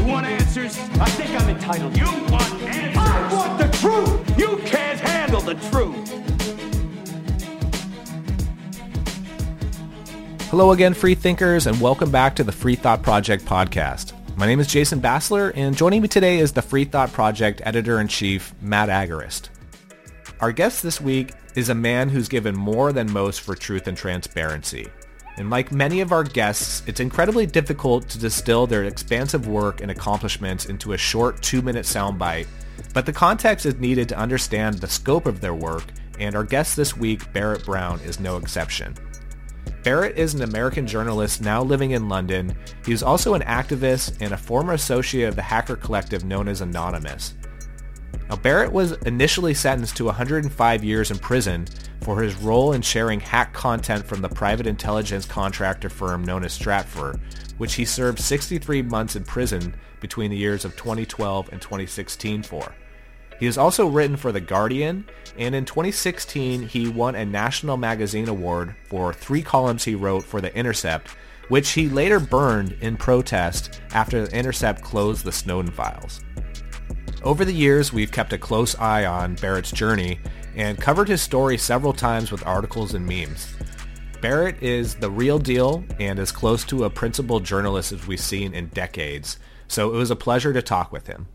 You want answers? I think I'm entitled. You want answers? I want the truth. You can't handle the truth. Hello again, free thinkers, and welcome back to the Free Thought Project podcast. My name is Jason Bassler, and joining me today is the Free Thought Project editor-in-chief, Matt Agorist. Our guest this week is a man who's given more than most for truth and transparency. And like many of our guests, it's incredibly difficult to distill their expansive work and accomplishments into a short two-minute soundbite, but the context is needed to understand the scope of their work, and our guest this week, Barrett Brown, is no exception. Barrett is an American journalist now living in London. He is also an activist and a former associate of the hacker collective known as Anonymous. Now, Barrett was initially sentenced to 105 years in prison for his role in sharing hacked content from the private intelligence contractor firm known as Stratfor, which he served 63 months in prison between the years of 2012 and 2016 for. He has also written for The Guardian, and in 2016 he won a National Magazine Award for three columns he wrote for The Intercept, which he later burned in protest after The Intercept closed the Snowden files. Over the years, we've kept a close eye on Barrett's journey and covered his story several times with articles and memes. Barrett is the real deal and as close to a principled journalist as we've seen in decades, so it was a pleasure to talk with him.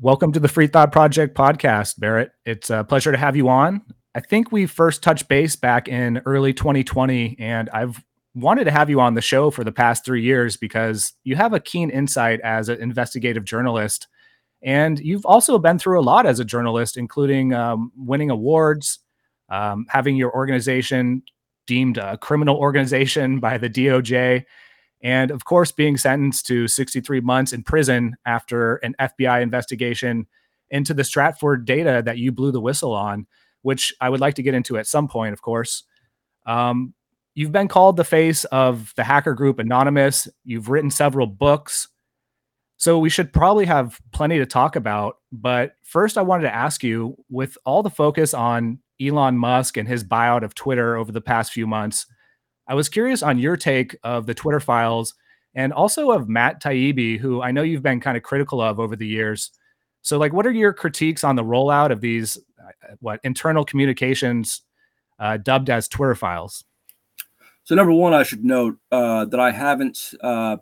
Welcome to the Free Thought Project podcast, Barrett. It's a pleasure to have you on. I think we first touched base back in early 2020, and I've wanted to have you on the show for the past three years because you have a keen insight as an investigative journalist. And you've also been through a lot as a journalist, including um, winning awards, um, having your organization deemed a criminal organization by the DOJ, and of course, being sentenced to 63 months in prison after an FBI investigation into the Stratfor data that you blew the whistle on, which I would like to get into at some point, of course. Um, you've been called the face of the hacker group Anonymous. You've written several books. So we should probably have plenty to talk about. But first, I wanted to ask you with all the focus on Elon Musk and his buyout of Twitter over the past few months, I was curious on your take of the Twitter files and also of Matt Taibbi, who I know you've been kind of critical of over the years. So, like, what are your critiques on the rollout of these what internal communications uh, dubbed as Twitter files? So, number one, I should note uh, that I haven't uh,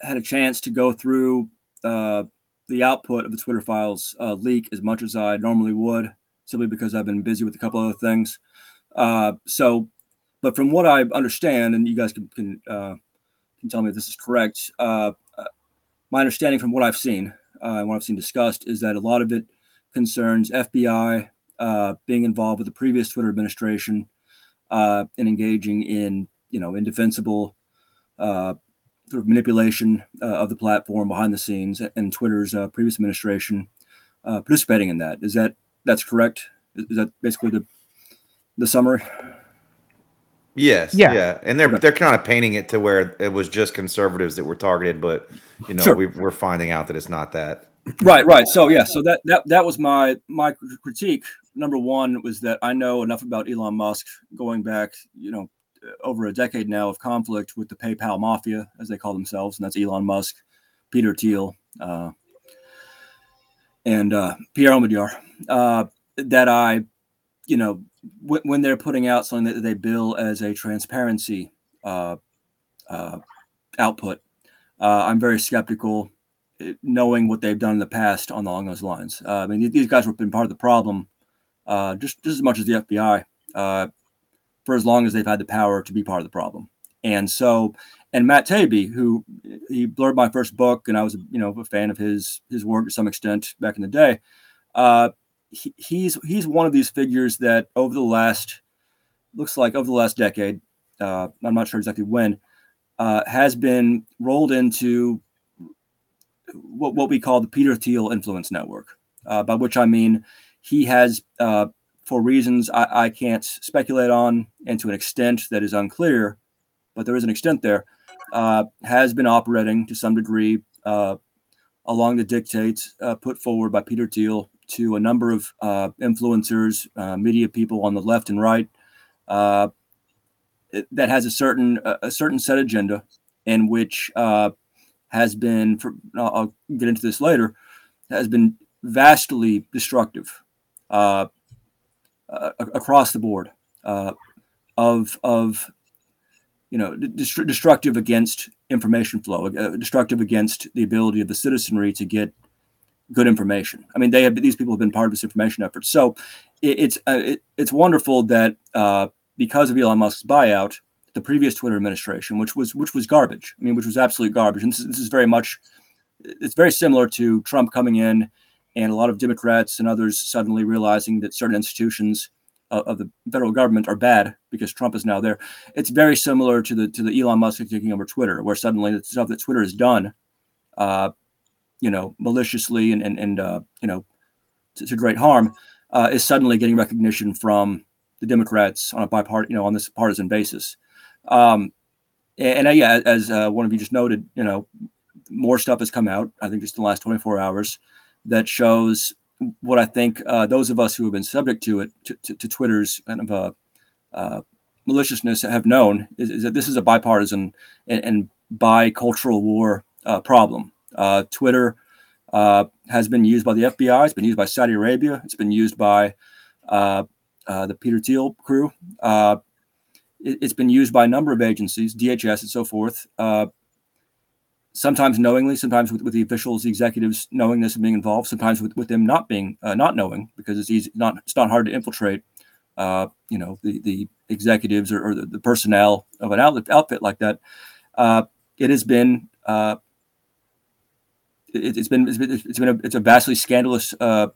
had a chance to go through uh, the output of the Twitter files uh, leak as much as I normally would, simply because I've been busy with a couple other things. so, but from what I understand, and you guys can can, uh, can tell me if this is correct, uh, my understanding from what I've seen uh, and what I've seen discussed is that a lot of it concerns FBI uh, being involved with the previous Twitter administration uh, and engaging in you know indefensible uh, sort of manipulation of the platform behind the scenes, and Twitter's previous administration participating in that. Is that that's correct? Is that basically the the summary? Yes. Yeah. Yeah. And they're they're kind of painting it to where it was just conservatives that were targeted, but you know, Sure. we, we're finding out that it's not that. Right, right. So yeah, so that that that was my my critique. Number one was that I know enough about Elon Musk going back, you know, over a decade now of conflict with the PayPal mafia, as they call themselves, and that's Elon Musk, Peter Thiel, uh, and uh, Pierre Omidyar. Uh, that I, you know, w- when they're putting out something that they bill as a transparency uh, uh, output, uh, I'm very skeptical knowing what they've done in the past on along those lines. Uh, I mean, these guys have been part of the problem uh, just just as much as the FBI uh, for as long as they've had the power to be part of the problem. And so, and Matt Taibbi, who he blurred my first book, and I was you know a fan of his his work to some extent back in the day. Uh, he, he's he's one of these figures that over the last looks like over the last decade, uh, I'm not sure exactly when, uh, has been rolled into what, what we call the Peter Thiel Influence Network, uh, by which I mean he has, uh, for reasons I, I, can't speculate on and to an extent that is unclear, but there is an extent there, uh, has been operating to some degree uh, along the dictates uh, put forward by Peter Thiel to a number of uh, influencers, media people on the left and right. that has a certain a certain set agenda in which has been, for, I'll get into this later, has been vastly destructive uh, uh, across the board uh, of of you know dest- destructive against information flow, uh, destructive against the ability of the citizenry to get good information. I mean, they have these people have been part of this information effort. So it, it's uh, it, it's wonderful that uh, because of Elon Musk's buyout, the previous Twitter administration, which was which was garbage. I mean, which was absolute garbage. And this, this is very much it's very similar to Trump coming in and a lot of Democrats and others suddenly realizing that certain institutions of, of the federal government are bad because Trump is now there. It's very similar to the to the Elon Musk taking over Twitter, where suddenly the stuff that Twitter has done, uh, you know, maliciously and and, and uh, you know, to, to great harm, uh, is suddenly getting recognition from the Democrats on a bipart, you know, on this partisan basis. Um, and, uh, yeah, as uh, one of you just noted, you know, more stuff has come out. I think just in the last 24 hours that shows what I think uh, those of us who have been subject to it, to, to, to Twitter's kind of uh, uh, maliciousness, have known is, is, that this is a bipartisan and, and bi-cultural war uh, problem. Twitter has been used by the FBI. It's been used by Saudi Arabia. It's been used by the Peter Thiel crew. It, has been used by a number of agencies, DHS and so forth sometimes knowingly, sometimes with, with the officials, the executives knowing this and being involved, sometimes with, with them not being uh, not knowing because it's easy not it's not hard to infiltrate uh, you know the the executives or, or the, the, personnel of an outlet, outfit like that. Uh, it has been uh, it, it's been it's been a, it's a vastly scandalous uh,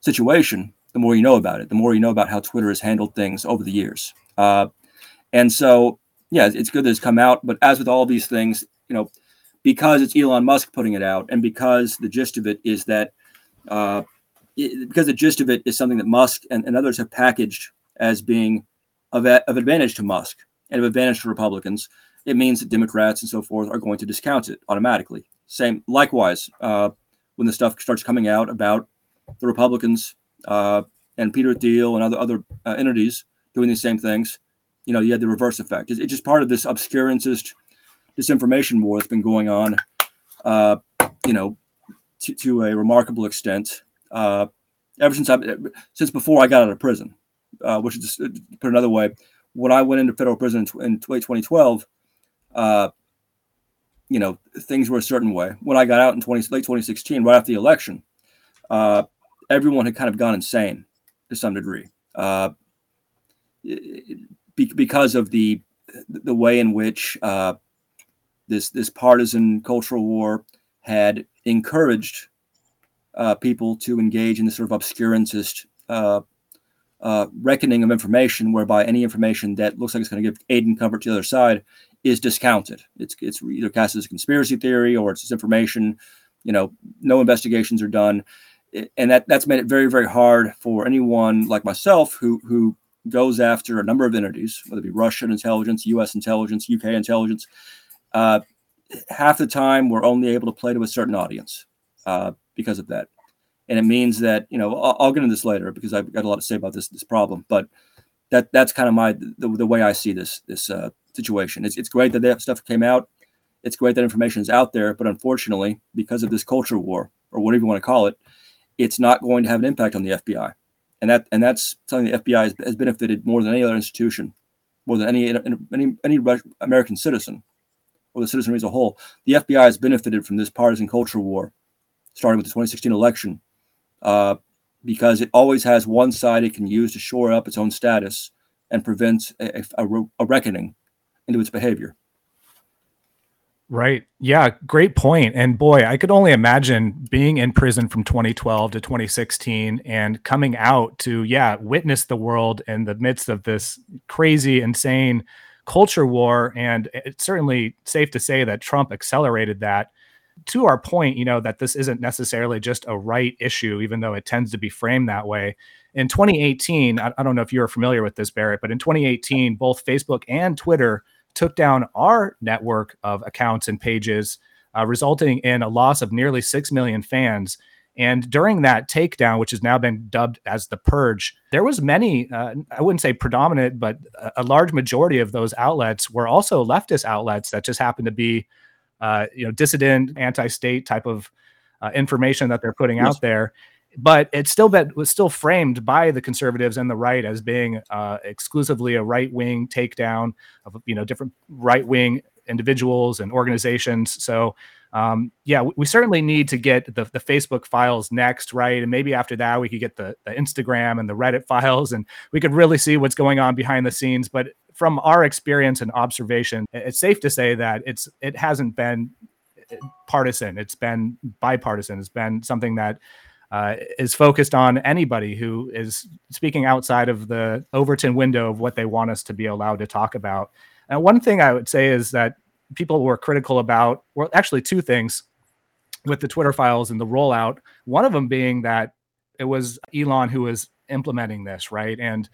situation. The more you know about it, the more you know about how Twitter has handled things over the years. And so, yeah, it's good that it's come out. But as with all these things, you know, because it's Elon Musk putting it out, and because the gist of it is that uh, it, because the gist of it is something that Musk and, and others have packaged as being of, of advantage to Musk and of advantage to Republicans, it means that Democrats and so forth are going to discount it automatically. Same, likewise, uh, when the stuff starts coming out about the Republicans uh, and Peter Thiel and other other uh, entities doing these same things, you know, you had the reverse effect. It's, it's just part of this obscurantist disinformation war that's been going on, uh, you know, to, to, a remarkable extent uh, ever since I since before I got out of prison. Uh, which is put another way, when I went into federal prison in, 2012, uh, you know, things were a certain way. When I got out in 20, late 2016, right after the election, uh, everyone had kind of gone insane to some degree uh, because of the the way in which uh, this this partisan cultural war had encouraged uh, people to engage in this sort of obscurantist uh, uh, reckoning of information, whereby any information that looks like it's going to give aid and comfort to the other side is discounted. It's it's either cast as a conspiracy theory or it's information. You know, no investigations are done, and that that's made it very very hard for anyone like myself who who goes after a number of entities, whether it be Russian intelligence, U.S. intelligence, UK intelligence, uh, half the time we're only able to play to a certain audience uh, because of that. And it means that, you know, I'll, I'll, get into this later because I've got a lot to say about this this problem. But that that's kind of my the, the way I see this this uh, situation. It's, it's great that that stuff came out. It's great that information is out there, but unfortunately, because of this culture war or whatever you want to call it, it's not going to have an impact on the FBI, and that and that's something the FBI has, has benefited more than any other institution, more than any any any American citizen or the citizenry as a whole, the FBI has benefited from this partisan culture war, starting with the 2016 election, uh, because it always has one side it can use to shore up its own status and prevent a, a, a reckoning into its behavior. Right. Yeah. Great point. And boy, I could only imagine being in prison from 2012 to 2016 and coming out to, yeah, witness the world in the midst of this crazy, insane culture war. And it's certainly safe to say that Trump accelerated that. To our point, you know, that this isn't necessarily just a right issue, even though it tends to be framed that way. In 2018, I, don't know if you're familiar with this, Barrett, but in 2018, both Facebook and Twitter took down our network of accounts and pages, uh, resulting in a loss of nearly 6 million fans. And during that takedown, which has now been dubbed as the purge, there was many, uh, I wouldn't say predominant, but a, a, large majority of those outlets were also leftist outlets that just happened to be, uh, you know, dissident, anti-state type of uh, information that they're putting yes. out there but it still been, was still framed by the conservatives and the right as being uh, exclusively a right wing takedown of you know different right wing individuals and organizations. So um, yeah, we, we, certainly need to get the, the Facebook files next, right? And maybe after that we could get the, the Instagram and the Reddit files, and we could really see what's going on behind the scenes. But from our experience and observation, it's safe to say that it's it hasn't been uh, partisan. It's been bipartisan. It's been something that uh, is focused on anybody who is speaking outside of the Overton window of what they want us to be allowed to talk about. And one thing I would say is that people were critical about, well, actually, two things with the Twitter files and the rollout. One of them being that it was Elon who was implementing this, right? And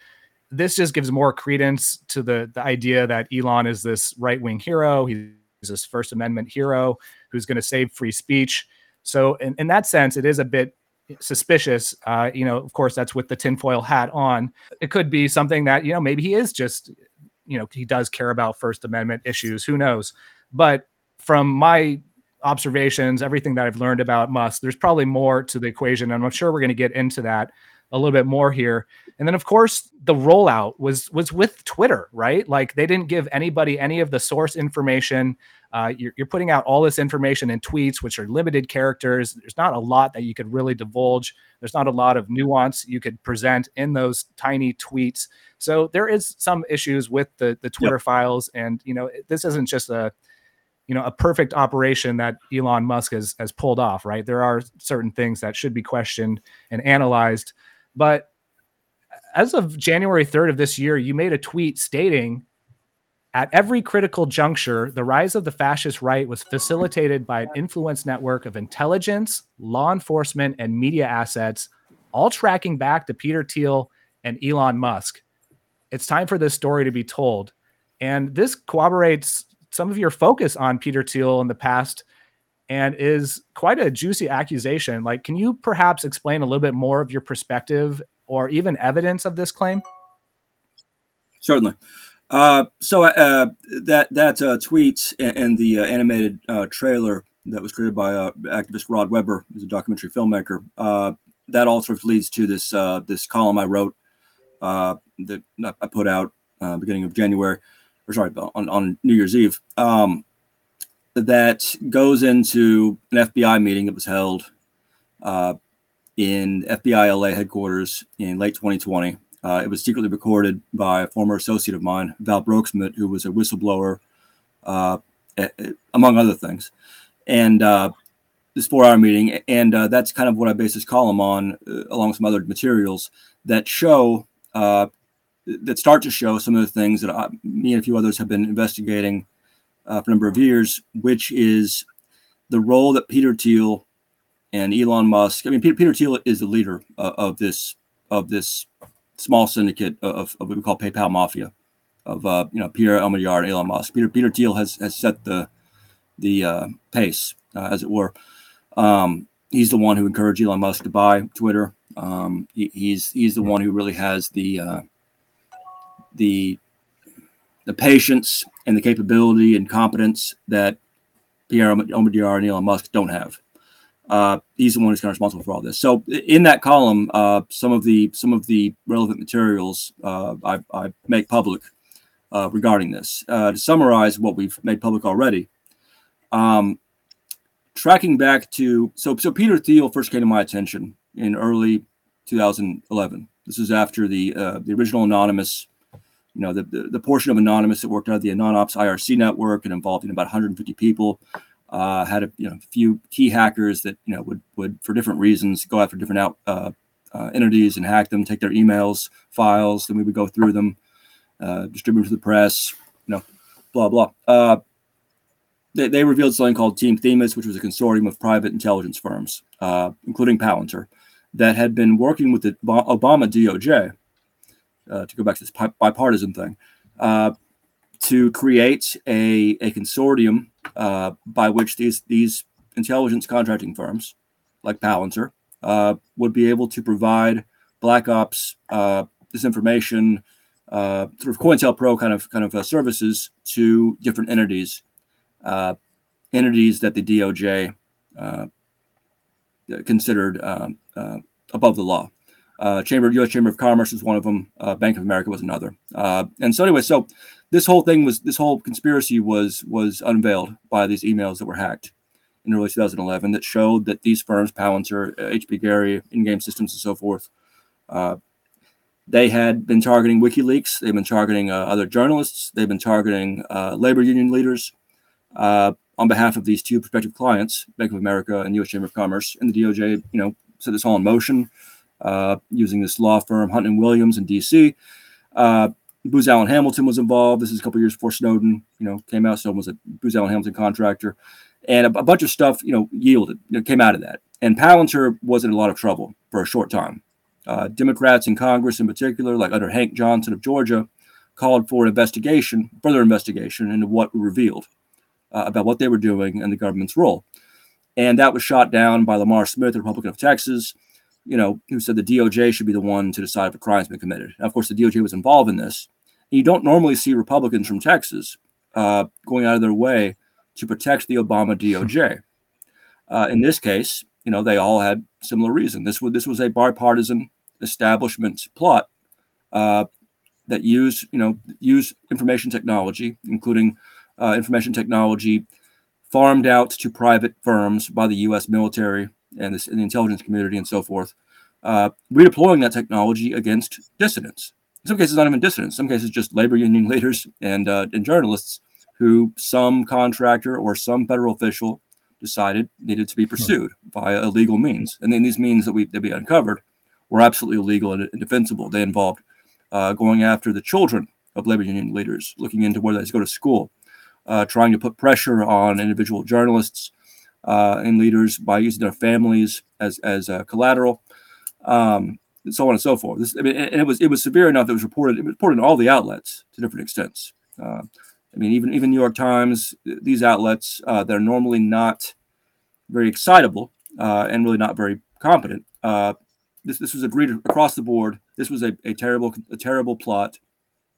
this just gives more credence to the, the idea that Elon is this right wing hero. He's this First Amendment hero who's going to save free speech. So, in, in that sense, it is a bit suspicious. Uh, you know, of course, that's with the tinfoil hat on. It could be something that, you know, maybe he is just, you know, he does care about First Amendment issues. Who knows? But from my observations, everything that I've learned about Musk, there's probably more to the equation. And I'm sure we're going to get into that a little bit more here. And then of course the rollout was was with Twitter, right? Like they didn't give anybody any of the source information. Uh, you're, you're putting out all this information in tweets, which are limited characters. There's not a lot that you could really divulge. There's not a lot of nuance you could present in those tiny tweets. So there is some issues with the the Twitter yep. files, and you know this isn't just a you know a perfect operation that Elon Musk has has pulled off. Right? There are certain things that should be questioned and analyzed. But as of January 3rd of this year, you made a tweet stating at every critical juncture, the rise of the fascist right was facilitated by an influence network of intelligence, law enforcement, and media assets, all tracking back to Peter Thiel and Elon Musk. It's time for this story to be told. And this corroborates some of your focus on Peter Thiel in the past and is quite a juicy accusation. Like, can you perhaps explain a little bit more of your perspective or even evidence of this claim? Certainly. Uh, so uh, that that uh, tweet and the uh, animated uh, trailer that was created by uh, activist Rod Webber, who's a documentary filmmaker, that all sort of leads to this this column I wrote that I put out beginning of January, or sorry, on, on New Year's Eve. Um, that goes into an FBI meeting that was held uh, in FBI LA headquarters in late 2020. Uh, it was secretly recorded by a former associate of mine, Val Broeksmit, who was a whistleblower, uh, among other things. And uh, this four-hour meeting, and uh, that's kind of what I base this column on, uh, along with some other materials that show that start to show some of the things that I, me and a few others have been investigating uh, for a number of years, which is the role that Peter Thiel and Elon Musk. I mean, Peter, Peter Thiel is the leader of, of this of this small syndicate of, of, what we call PayPal mafia, of uh, you know Pierre Omidyar and Elon Musk. Peter Peter Thiel has has set the the uh, pace, uh, as it were. Um, he's the one who encouraged Elon Musk to buy Twitter. Um, he, he's he's the one who really has the uh, the the patience and the capability and competence that Pierre Omidyar and Elon Musk don't have. Uh, he's the one who's kind of responsible for all this. So in that column, uh, some of the some of the relevant materials uh, I, I, make public uh, regarding this. Uh, to summarize what we've made public already, um, tracking back to so so Peter Thiel first came to my attention in early 2011. This is after the uh, the original anonymous you know, the, the, the portion of Anonymous that worked out of the Anonops IRC network and involved in about 150 people. Uh, had a you know few key hackers that you know would would for different reasons go after different out uh, uh, entities and hack them, take their emails, files, then we would go through them, uh, distribute them to the press, you know, blah blah. Uh, they, they revealed something called Team Themis, which was a consortium of private intelligence firms, uh, including Palantir, that had been working with the Obama DOJ uh, to go back to this bipartisan thing, uh, to create a, a consortium uh, by which these these intelligence contracting firms, like Palantir, uh, would be able to provide black ops uh, disinformation, uh, sort of COINTELPRO kind of kind of services to different entities, entities that the DOJ considered um, above the law. Uh, Chamber, U.S. Chamber of Commerce was one of them. Uh, Bank of America was another. Uh, and so anyway, so this whole thing was this whole conspiracy was was unveiled by these emails that were hacked in early 2011 that showed that these firms, Palantir, HP Gary, Endgame Systems, and so forth, uh, they had been targeting WikiLeaks. They've been targeting uh, other journalists. They've been targeting uh, labor union leaders on behalf of these two prospective clients, Bank of America and U.S. Chamber of Commerce. And the DOJ, you know, set this all in motion uh, using this law firm, Hunton and Williams in D.C. Uh, Booz Allen Hamilton was involved. This is a couple years before Snowden, you know, came out. Snowden was a Booz Allen Hamilton contractor, and a, a bunch of stuff, you know, yielded, you know, came out of that. And Palantir was in a lot of trouble for a short time. Uh, Democrats in Congress, in particular, like under Hank Johnson of Georgia, called for an investigation, further investigation into what we revealed uh, about what they were doing and the government's role. And that was shot down by Lamar Smith, the Republican of Texas, you know, who said the DOJ should be the one to decide if a crime's been committed. Now, of course, the DOJ was involved in this. You don't normally see Republicans from Texas uh, going out of their way to protect the Obama DOJ. Uh, in this case, you know, they all had similar reason. This was this was a bipartisan establishment plot uh, that used, you know, used information technology, including uh, information technology farmed out to private firms by the U.S. military and, and the intelligence community and so forth, uh, redeploying that technology against dissidents. In some cases, not even dissidents. In some cases, just labor union leaders and uh, and journalists who some contractor or some federal official decided needed to be pursued via illegal means. And then these means that we that we uncovered were absolutely illegal and indefensible. They involved uh, going after the children of labor union leaders, looking into where they go to school, uh, trying to put pressure on individual journalists uh, and leaders by using their families as as uh, collateral, um, and so on and so forth. This, I mean, and it was it was severe enough that it was reported it was reported in all the outlets to different extents. Uh, I mean, even even New York Times, these outlets uh, that are normally not very excitable uh, and really not very competent. Uh, this this was agreed across the board. This was a, a terrible a terrible plot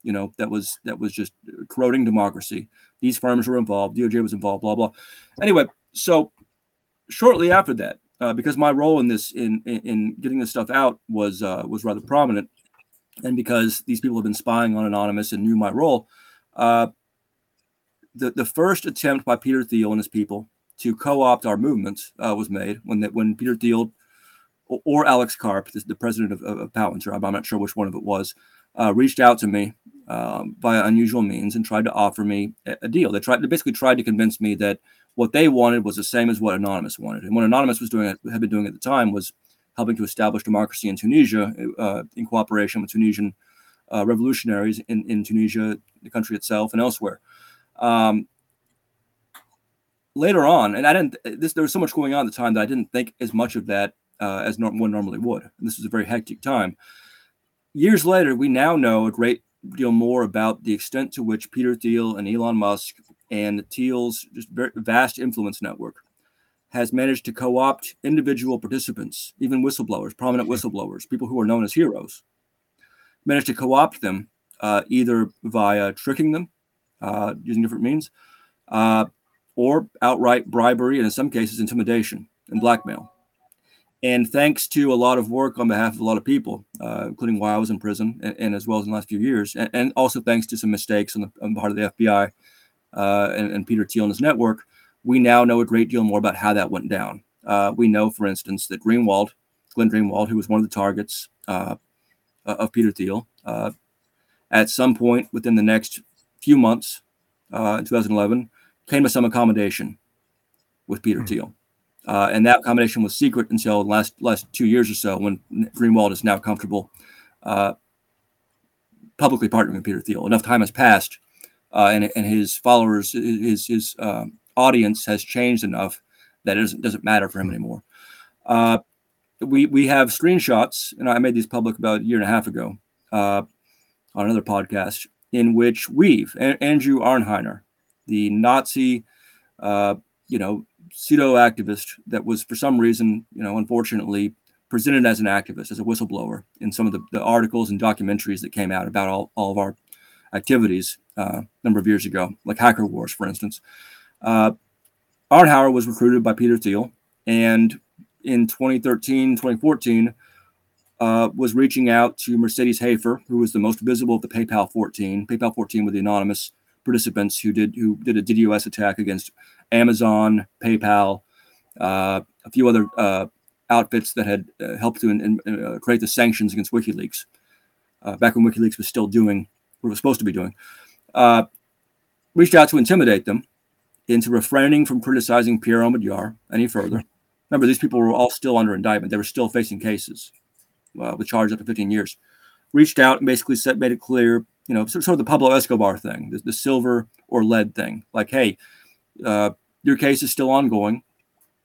you know that was that was just corroding democracy these firms were involved doj was involved blah blah anyway so shortly after that, uh, because my role in this in, in, in getting this stuff out was uh, was rather prominent, and because these people have been spying on Anonymous and knew my role, uh, the the first attempt by Peter Thiel and his people to co-opt our movement uh, was made when that when Peter Thiel or, Alex Karp, the, president of, of, of Palantir, I'm not sure which one of it was, uh, reached out to me um, via unusual means and tried to offer me a, a deal. They tried, they basically tried to convince me that what they wanted was the same as what Anonymous wanted. And what Anonymous was doing, had been doing at the time, was helping to establish democracy in Tunisia uh, in cooperation with Tunisian uh, revolutionaries in, in Tunisia, the country itself, and elsewhere. Um, later on, and I didn't, this, there was so much going on at the time that I didn't think as much of that uh, as norm, one normally would. And this was a very hectic time. Years later, we now know a great deal more about the extent to which Peter Thiel and Elon Musk and Thiel's just vast influence network has managed to co-opt individual participants, even whistleblowers, prominent whistleblowers, people who are known as heroes, managed to co-opt them uh, either via tricking them uh, using different means, uh, or outright bribery, and in some cases intimidation and blackmail. And thanks to a lot of work on behalf of a lot of people, uh, including while I was in prison, and, and, as well as in the last few years, and, and also thanks to some mistakes on the, on the part of the FBI uh, and, and, Peter Thiel and his network, we now know a great deal more about how that went down. Uh, we know, for instance, that Greenwald, Glenn Greenwald, who was one of the targets uh, of Peter Thiel, uh, at some point within the next few months uh, in 2011 came to some accommodation with Peter Thiel. Uh, and that accommodation was secret until the last last two years or so, when Greenwald is now comfortable uh, publicly partnering with Peter Thiel. Enough time has passed, uh, and and his followers, his his um, audience has changed enough that it doesn't, doesn't matter for him anymore. Uh, we we have screenshots, and I made these public about a year and a half ago uh, on another podcast, in which Weev a- Andrew Auernheimer, the Nazi, uh, you know, pseudo activist that was for some reason, you know, unfortunately presented as an activist, as a whistleblower in some of the, the articles and documentaries that came out about all, all of our activities uh, a number of years ago, like Hacker Wars, for instance. Uh, Auernheimer was recruited by Peter Thiel and in 2013, 2014, uh, was reaching out to Mercedes Haefer, who was the most visible of the PayPal 14. PayPal 14 were the anonymous participants who did who did a DDoS attack against Amazon, PayPal, uh, a few other uh, outfits that had uh, helped to in, in, uh, create the sanctions against WikiLeaks. Uh, back when WikiLeaks was still doing it was supposed to be doing, reached out to intimidate them into refraining from criticizing Pierre Omidyar any further. Remember, these people were all still under indictment; they were still facing cases uh, with charges up to 15 years. Reached out and basically made it clear, you know, sort of the Pablo Escobar thing, the, the silver or lead thing. Like, hey, uh, your case is still ongoing.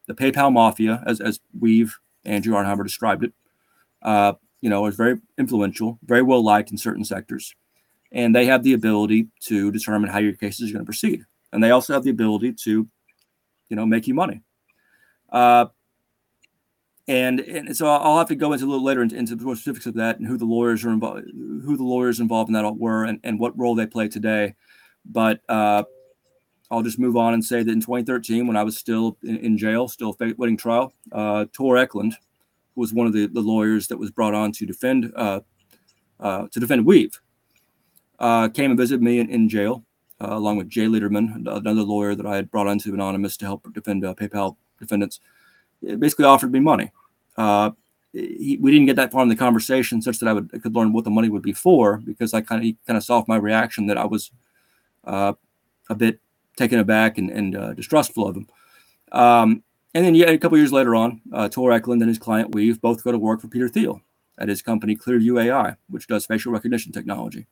The PayPal mafia, as as we've, Andrew Auernheimer described it, uh, you know, is very influential, very well liked in certain sectors, and they have the ability to determine how your case is going to proceed, and they also have the ability to, you know, make you money. Uh, and, and so I'll have to go into a little later into, into specifics of that and who the lawyers are involved, who the lawyers involved in that were, and, and what role they play today. But uh, I'll just move on and say that in 2013, when I was still in, in jail, still waiting trial, uh, Tor Ekeland, who was one of the, the lawyers that was brought on to defend uh, uh, to defend Weev, uh, came and visited me in, in jail, uh, along with Jay Leiderman, another lawyer that I had brought on to Anonymous to help defend uh, PayPal defendants It basically offered me money. Uh, he, we didn't get that far in the conversation, such that I would I could learn what the money would be for, because I kind of kind of saw my reaction that I was uh, a bit taken aback and, and uh, distrustful of him. Um, and then yeah, a couple years later on, uh, Tor Ekeland and his client Weev both go to work for Peter Thiel at his company Clearview AI, which does facial recognition technology.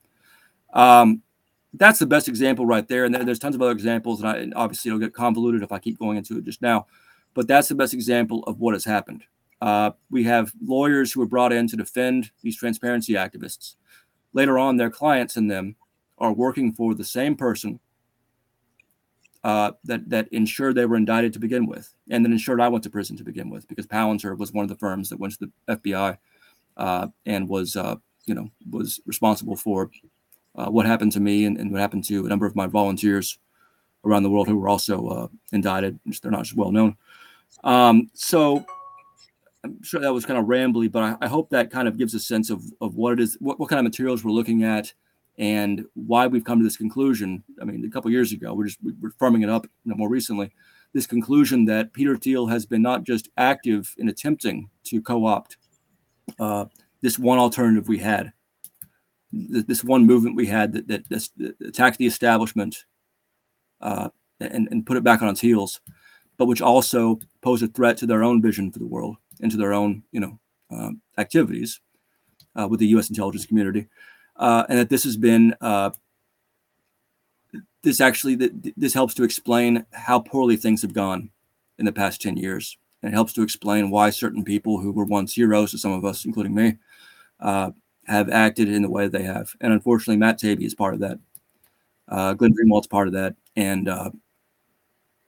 Um, that's the best example right there. And then there's tons of other examples, and, I, and obviously it'll get convoluted if I keep going into it just now but that's the best example of what has happened. Uh, we have lawyers who are brought in to defend these transparency activists. Later on, their clients and them are working for the same person uh, that that ensured they were indicted to begin with, and then ensured I went to prison to begin with, because Palantir was one of the firms that went to the FBI uh, and was uh, you know was responsible for uh, what happened to me and, and, what happened to a number of my volunteers around the world who were also uh, indicted. They're not as well known. Um, so I'm sure that was kind of rambly, but I, I, hope that kind of gives a sense of, of what it is, what, what kind of materials we're looking at and why we've come to this conclusion. I mean, a couple years ago, we're just we're firming it up you know, more recently. This conclusion that Peter Thiel has been not just active in attempting to co-opt uh, this one alternative we had, this one movement we had that that, that attacked the establishment uh, and and put it back on its heels, but which also posed a threat to their own vision for the world and to their own, you know, um, activities uh, with the U.S. intelligence community, uh, and that this has been uh, this actually that this helps to explain how poorly things have gone in the past ten years, and it helps to explain why certain people who were once heroes to some of us, including me, uh, have acted in the way they have, and unfortunately, Matt Taibbi is part of that. Uh, Glenn Greenwald's part of that, and uh,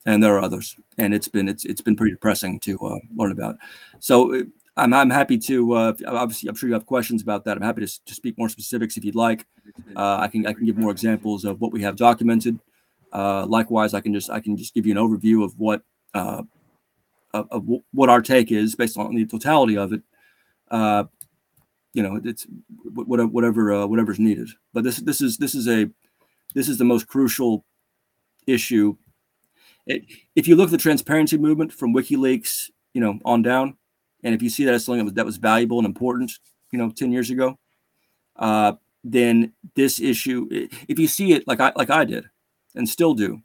and there are others. And it's been it's it's been pretty depressing to uh, learn about. So uh, I'm I'm happy to uh, obviously I'm sure you have questions about that. I'm happy to, to speak more specifics if you'd like. Uh, I can I can give more examples of what we have documented. Uh, likewise, I can just I can just give you an overview of what uh, of, of what our take is based on the totality of it. You know, it's whatever uh, whatever's needed. But this this is this is a this is the most crucial issue it, if you look at the transparency movement from WikiLeaks, you know, on down, and if you see that as something that was, that was valuable and important, you know, 10 years ago, uh, then this issue, if you see it like I like I did, and still do,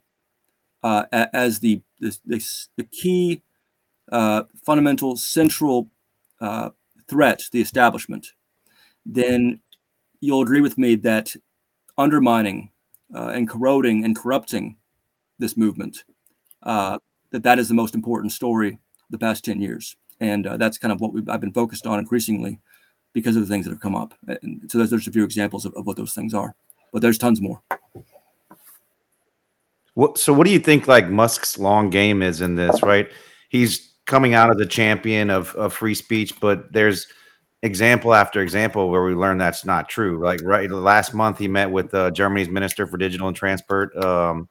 uh, as the the, the, the key uh, fundamental central uh, threat to the establishment, then you'll agree with me that undermining uh, and corroding and corrupting this movement uh, that that is the most important story the past 10 years and uh, that's kind of what I've been focused on increasingly because of the things that have come up. And so there's, there's a few examples of, of what those things are, but there's tons more. What, so what do you think like Musk's long game is in this, right? He's coming out as a champion of, of free speech, but there's example after example where we learn that's not true. Like right last month, he met with uh, Germany's Minister for Digital and Transport, um,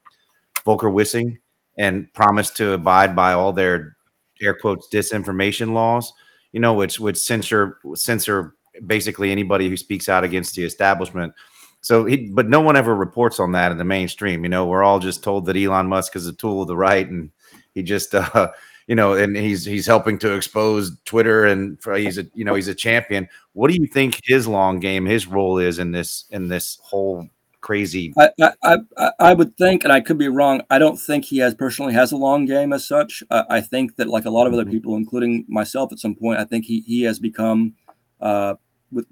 Volker Wissing, and promised to abide by all their air quotes disinformation laws, you know, which would censor censor basically anybody who speaks out against the establishment. So he, but no one ever reports on that in the mainstream. You know, we're all just told that Elon Musk is a tool of the right, and he just, uh, you know, and he's he's helping to expose Twitter, and he's a, you know, he's a champion. What do you think his long game, his role is in this in this whole crazy. I, I, I, I, would think, and I could be wrong. I don't think he has personally has a long game as such. Uh, I think that like a lot of other mm-hmm. people, including myself, at some point, I think he he has become uh, with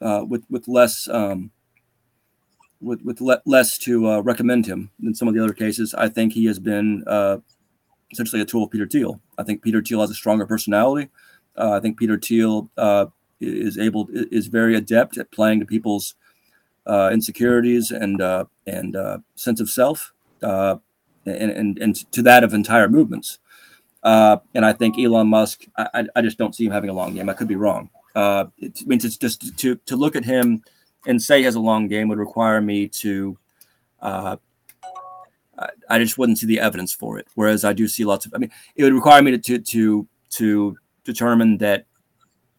uh, with with less um, with with le- less to uh, recommend him than some of the other cases. I think he has been uh, essentially a tool of Peter Thiel. I think Peter Thiel has a stronger personality. Uh, I think Peter Thiel is able is very adept at playing to people's uh, insecurities and uh, and uh, sense of self, uh, and, and and to that of entire movements. Uh, and I think Elon Musk, I, I just don't see him having a long game. I could be wrong. Uh, it means it's just to to look at him and say he has a long game would require me to. I just wouldn't see the evidence for it. Whereas I do see lots of. I mean, it would require me to to to, to determine that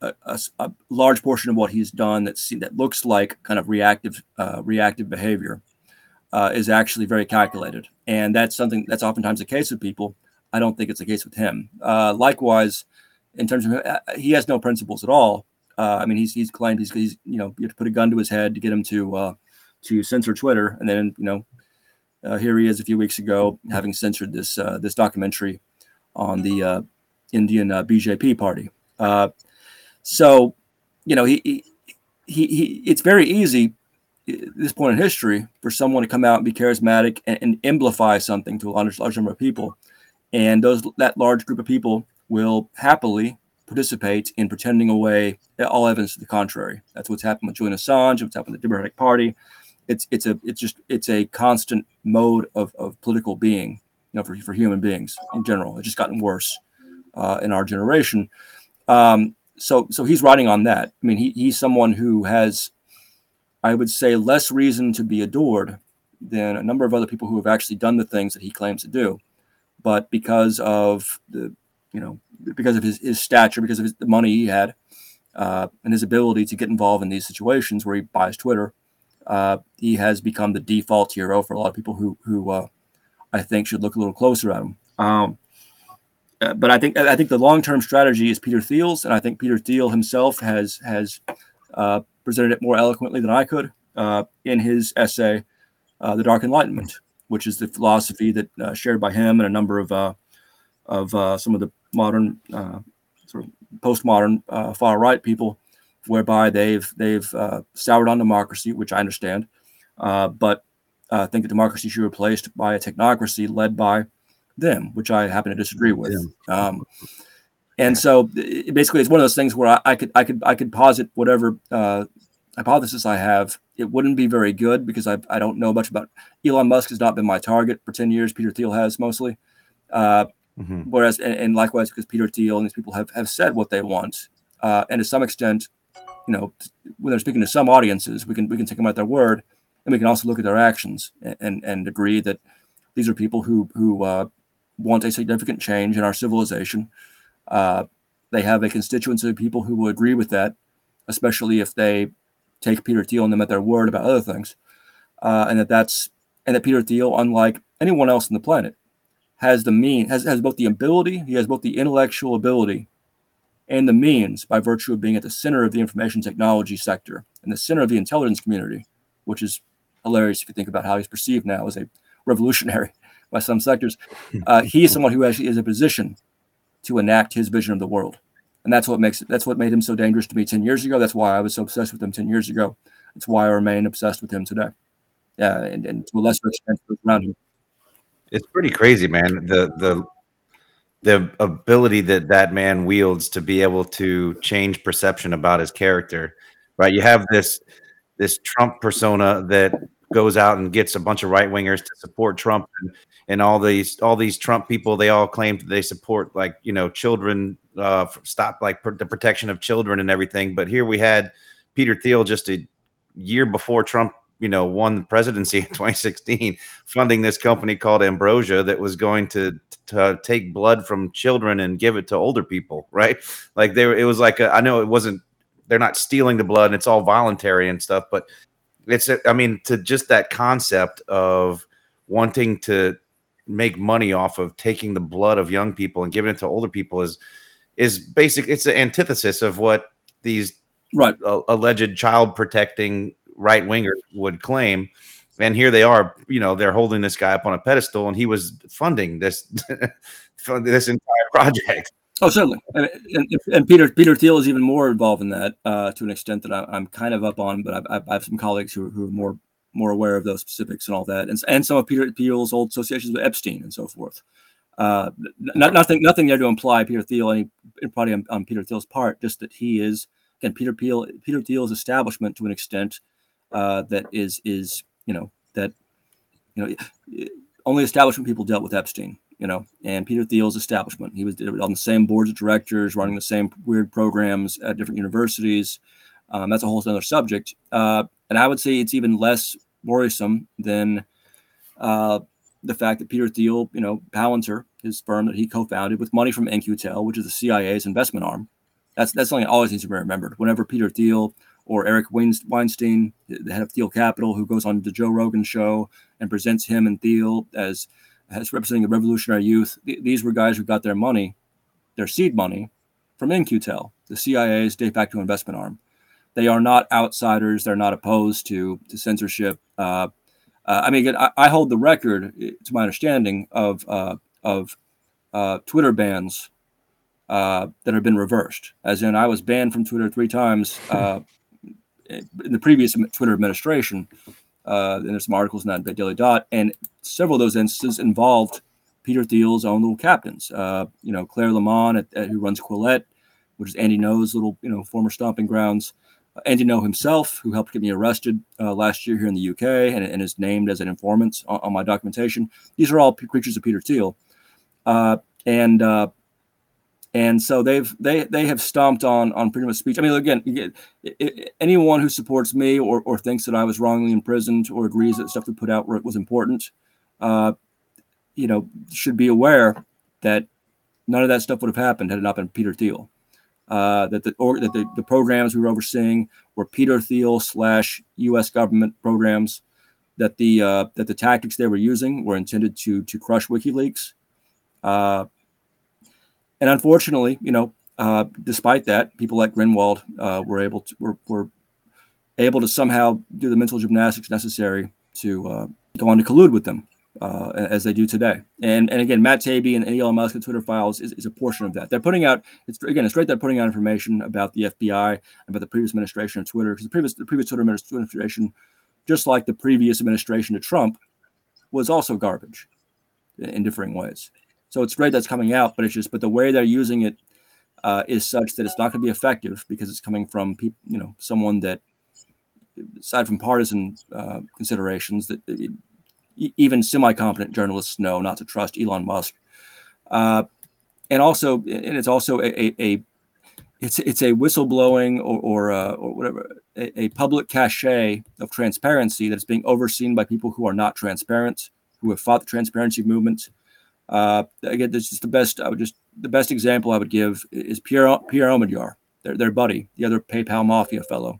a, a, a, large portion of what he's done that see, that looks like kind of reactive uh, reactive behavior uh, is actually very calculated, and that's something that's oftentimes the case with people. I don't think it's the case with him. Uh, likewise, in terms of uh, he has no principles at all. Uh, I mean, he's he's claimed he's, he's you know you have to put a gun to his head to get him to uh, to censor Twitter, and then you know Uh, here he is a few weeks ago having censored this uh, this documentary on the uh, Indian BJP party. So, you know, he, he, he, it's very easy at this point in history for someone to come out and be charismatic and, and amplify something to a large, large number of people. And those that large group of people will happily participate in pretending away all evidence to the contrary. That's what's happened with Julian Assange. What's happened with the Democratic Party. It's it's a it's just it's a constant mode of, of political being, you know, for, for human beings in general. It's just gotten worse uh, in our generation. Um, so so he's riding on that. I mean, he, he's someone who has, I would say, less reason to be adored than a number of other people who have actually done the things that he claims to do. But because of the, you know, because of his, his stature, because of his, the money he had, uh, and his ability to get involved in these situations where he buys Twitter, uh, he has become the default hero for a lot of people who who uh, I think should look a little closer at him. Um, uh, but I think I think the long term strategy is Peter Thiel's, and I think Peter Thiel himself has has uh, presented it more eloquently than I could uh, in his essay, uh, "The Dark Enlightenment," which is the philosophy that shared by him and a number of of some of the modern sort of postmodern far right people, whereby they've they've soured on democracy, which I understand, but I think that democracy should be replaced by a technocracy led by them, which I happen to disagree with. Um, and so it basically, it's one of those things where I, I could I could I could posit whatever uh, hypothesis I have. It wouldn't be very good because I, I don't know much about Elon Musk has not been my target for ten years. Peter Thiel has mostly. Uh, mm-hmm. Whereas and, and, likewise because Peter Thiel and these people have, have said what they want, uh, and to some extent, you know, when they're speaking to some audiences, we can we can take them at their word, and we can also look at their actions and and, and agree that these are people who who uh, want a significant change in our civilization. Uh, they have a constituency of people who will agree with that, especially if they take Peter Thiel and them at their word about other things, uh, and that that's and that Peter Thiel, unlike anyone else on the planet, has the mean has, has both the ability, he has both the intellectual ability and the means by virtue of being at the center of the information technology sector, and the center of the intelligence community, which is hilarious if you think about how he's perceived now as a revolutionary by some sectors. Uh, he is someone who actually is in a position to enact his vision of the world, and that's what makes it. That's what made him so dangerous to me ten years ago. That's why I was so obsessed with him ten years ago. It's why I remain obsessed with him today. Yeah, and, and to a lesser extent, around him. It's pretty crazy, man. The the the ability that that man wields to be able to change perception about his character, right? You have this this Trump persona that goes out and gets a bunch of right wingers to support Trump and, and all these all these Trump people they all claim that they support like you know children uh stop like pr- the protection of children and everything but here we had Peter Thiel just a year before Trump you know won the presidency in 2016 funding this company called Ambrosia that was going to to take blood from children and give it to older people right? Like there it was like a, I know it wasn't they're not stealing the blood and it's all voluntary and stuff but it's I mean to just that concept of wanting to make money off of taking the blood of young people and giving it to older people is is basic it's the antithesis of what these right. uh, alleged child protecting right wingers would claim and here they are you know they're holding this guy up on a pedestal and he was funding this this entire project Oh, certainly, and, and, and, Peter Peter Thiel is even more involved in that uh, to an extent that I, am kind of up on. But I've, I have some colleagues who, who are more more aware of those specifics and all that, and, and some of Peter Thiel's old associations with Epstein and so forth. Uh, not, nothing nothing there to imply Peter Thiel any probably on, on, Peter Thiel's part, just that he is again Peter Thiel Peter Thiel's establishment to an extent uh, that is is you know that you know only establishment people dealt with Epstein you know, and Peter Thiel's establishment. He was on the same boards of directors, running the same weird programs at different universities. Um, that's a whole other subject. Uh, and I would say it's even less worrisome than uh, the fact that Peter Thiel, you know, Palantir, his firm that he co-founded with money from In-Q-Tel, which is the CIA's investment arm. That's that's something that always needs to be remembered. Whenever Peter Thiel or Eric Weinstein, the head of Thiel Capital, who goes on the Joe Rogan show and presents him and Thiel as as representing the revolutionary youth. These were guys who got their money, their seed money, from In-Q-Tel, the CIA's de facto investment arm. They are not outsiders. They're not opposed to to censorship. Uh, uh, I mean, I, I, hold the record, to my understanding, of uh, of uh, Twitter bans uh, that have been reversed. As in, I was banned from Twitter three times uh, in the previous Twitter administration uh, and there's some articles in that Daily Dot, and several of those instances involved Peter Thiel's own little captains. Uh, you know, Claire Lehmann, at, at, who runs Quillette, which is Andy Ngo's little, you know, former stomping grounds. Uh, Andy Ngo himself, who helped get me arrested uh, last year here in the UK and, and, is named as an informant on, on, my documentation. These are all creatures of Peter Thiel. Uh, and uh, and so they've they they have stomped on on freedom of speech. I mean, again, it, anyone who supports me or, or thinks that I was wrongly imprisoned or agrees that stuff we put out was important, uh, you know, should be aware that none of that stuff would have happened had it not been Peter Thiel. Uh, that the or that the, the programs we were overseeing were Peter Thiel slash U.S. government programs. That the uh, that the tactics they were using were intended to to crush WikiLeaks. Uh, and unfortunately, you know, uh, despite that, people like Greenwald uh, were able to were, were, able to somehow do the mental gymnastics necessary to uh, go on to collude with them uh, as they do today. And and again, Matt Taibbi and Elon Musk and Twitter files is, is a portion of that. They're putting out it's again it's great that they're putting out information about the FBI about the previous administration of Twitter because the previous the previous Twitter administration, just like the previous administration to Trump, was also garbage in differing ways. So it's great that's coming out, but it's just but the way they're using it uh, is such that it's not going to be effective because it's coming from people, you know, someone that aside from partisan uh, considerations that it, even semi-competent journalists know not to trust Elon Musk. Uh, and also, and it's also a, a, a it's it's a whistleblowing or or, uh, or whatever a, a, public cachet of transparency that's being overseen by people who are not transparent, who have fought the transparency movement, uh, again, this is the best. I would just the best example I would give is Pierre Pierre Omidyar, their, their buddy, the other PayPal mafia fellow,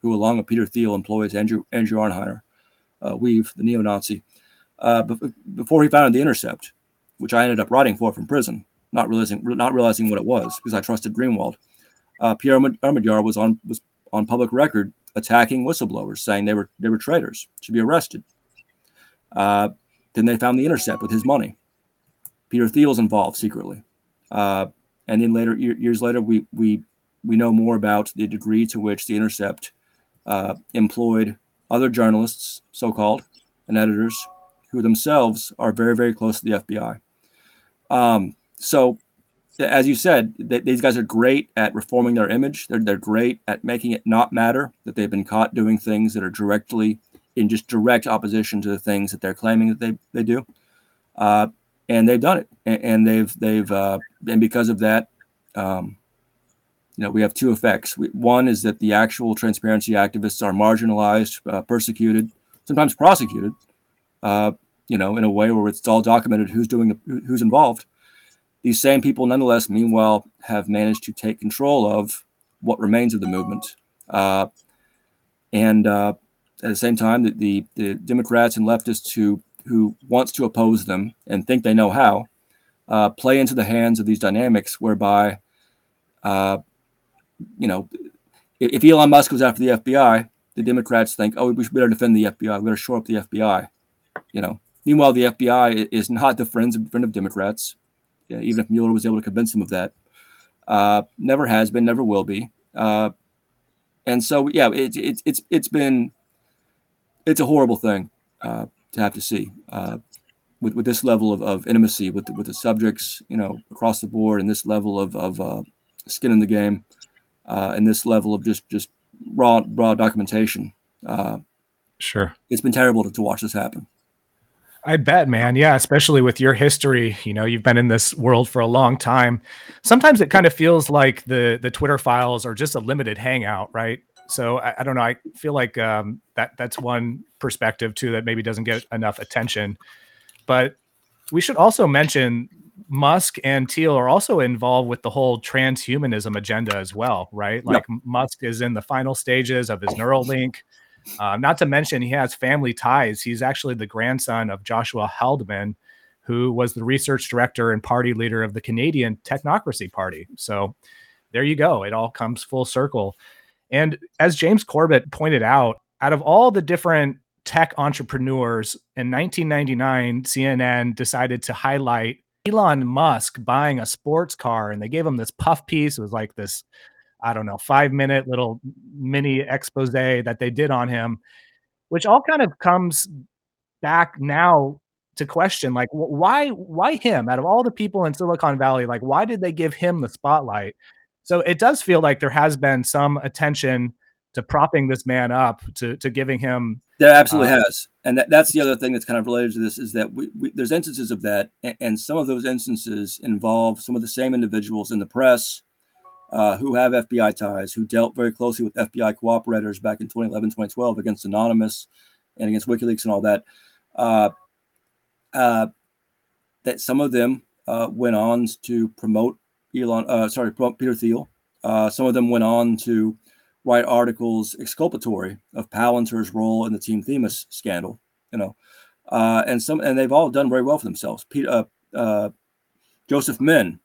who along with Peter Thiel employs Andrew Andrew Auernheimer, uh, Weev, the neo-Nazi, uh, before he founded the Intercept, which I ended up writing for from prison, not realizing not realizing what it was because I trusted Greenwald. Uh, Pierre Omidyar was on was on public record attacking whistleblowers, saying they were they were traitors, should be arrested. Uh, then they found the intercept with his money. Peter Thiel's involved secretly, uh, and then later years later, we we we know more about the degree to which the intercept uh, employed other journalists, so-called, and editors who themselves are very very close to the FBI. Um, so as you said, these guys are great at reforming their image. They're, they're great at making it not matter that they've been caught doing things that are directly in just direct opposition to the things that they're claiming that they, they do. Uh, and they've done it. And, they've, they've, uh, and because of that, um, you know, we have two effects. We, one is that the actual transparency activists are marginalized, uh, persecuted, sometimes prosecuted, uh, you know, in a way where it's all documented who's doing, who's involved these same people, nonetheless, meanwhile, have managed to take control of what remains of the movement. Uh, and uh, at the same time, the, the, Democrats and leftists who who wants to oppose them and think they know how uh, play into the hands of these dynamics, whereby, uh, you know, if, Elon Musk goes after the FBI, the Democrats think, oh, we should better defend the FBI, we better shore up the FBI. You know, meanwhile, the FBI is not the friends of, friend of Democrats yeah, even if Mueller was able to convince him of that. Uh, never has been, never will be. Uh, and so, yeah, it, it, it's it's been it's a horrible thing uh, to have to see uh, with with this level of, of intimacy with the, with the subjects, you know, across the board, and this level of of uh, skin in the game, uh, and this level of just just raw raw documentation. sure, it's been terrible to, to watch this happen. I bet, man. Yeah, especially with your history, you know, you've been in this world for a long time. Sometimes it kind of feels like the the Twitter files are just a limited hangout, right? So I, I don't know. I feel like um, that that's one perspective too that maybe doesn't get enough attention. But we should also mention Musk and Thiel are also involved with the whole transhumanism agenda as well, right? Like yep. Musk is in the final stages of his Neuralink. Uh, not to mention, he has family ties. He's actually the grandson of Joshua Haldeman, who was the research director and party leader of the Canadian Technocracy Party. So there you go. It all comes full circle. And as James Corbett pointed out, out of all the different tech entrepreneurs in 1999, CNN decided to highlight Elon Musk buying a sports car and they gave him this puff piece. It was like this I don't know, five minute little mini expose that they did on him, which all kind of comes back now to question like why why him out of all the people in Silicon Valley like why did they give him the spotlight so it does feel like there has been some attention to propping this man up to to giving him there absolutely uh, has and that, that's the other thing that's kind of related to this is that we, we, there's instances of that and, and, some of those instances involve some of the same individuals in the press uh, who have FBI ties, who dealt very closely with FBI cooperators back in 2011, 2012 against Anonymous and against WikiLeaks and all that. Uh, uh, that some of them uh, went on to promote Elon, uh, sorry, Peter Thiel. Uh, some of them went on to write articles exculpatory of Palantir's role in the Team Themis scandal. You know, and some and they've all done very well for themselves. Peter, Joseph Menn,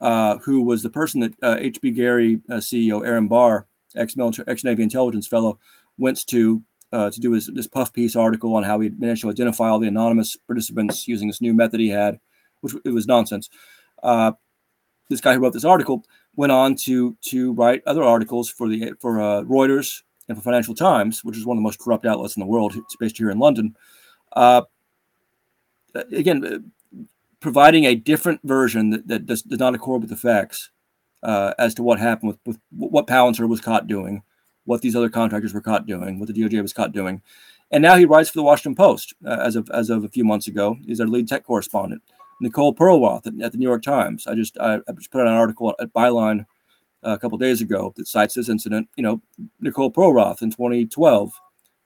uh, who was the person that uh, HBGary uh, CEO Aaron Barr, ex-military, ex-Navy intelligence fellow, went to uh, to do his this puff piece article on how he managed to identify all the anonymous participants using this new method he had, which it was nonsense. Uh, this guy who wrote this article went on to to write other articles for the for uh, Reuters and for Financial Times, which is one of the most corrupt outlets in the world. It's based here in London. again, providing a different version that, that does, does not accord with the facts uh, as to what happened with, with what Palantir was caught doing, what these other contractors were caught doing, what the DOJ was caught doing. And now he writes for the Washington Post uh, as of as of a few months ago. He's our lead tech correspondent. Nicole Perlroth at, at the New York Times. I just I, I just put out an article at Byline uh, a couple days ago that cites this incident. You know, Nicole Perlroth in 2012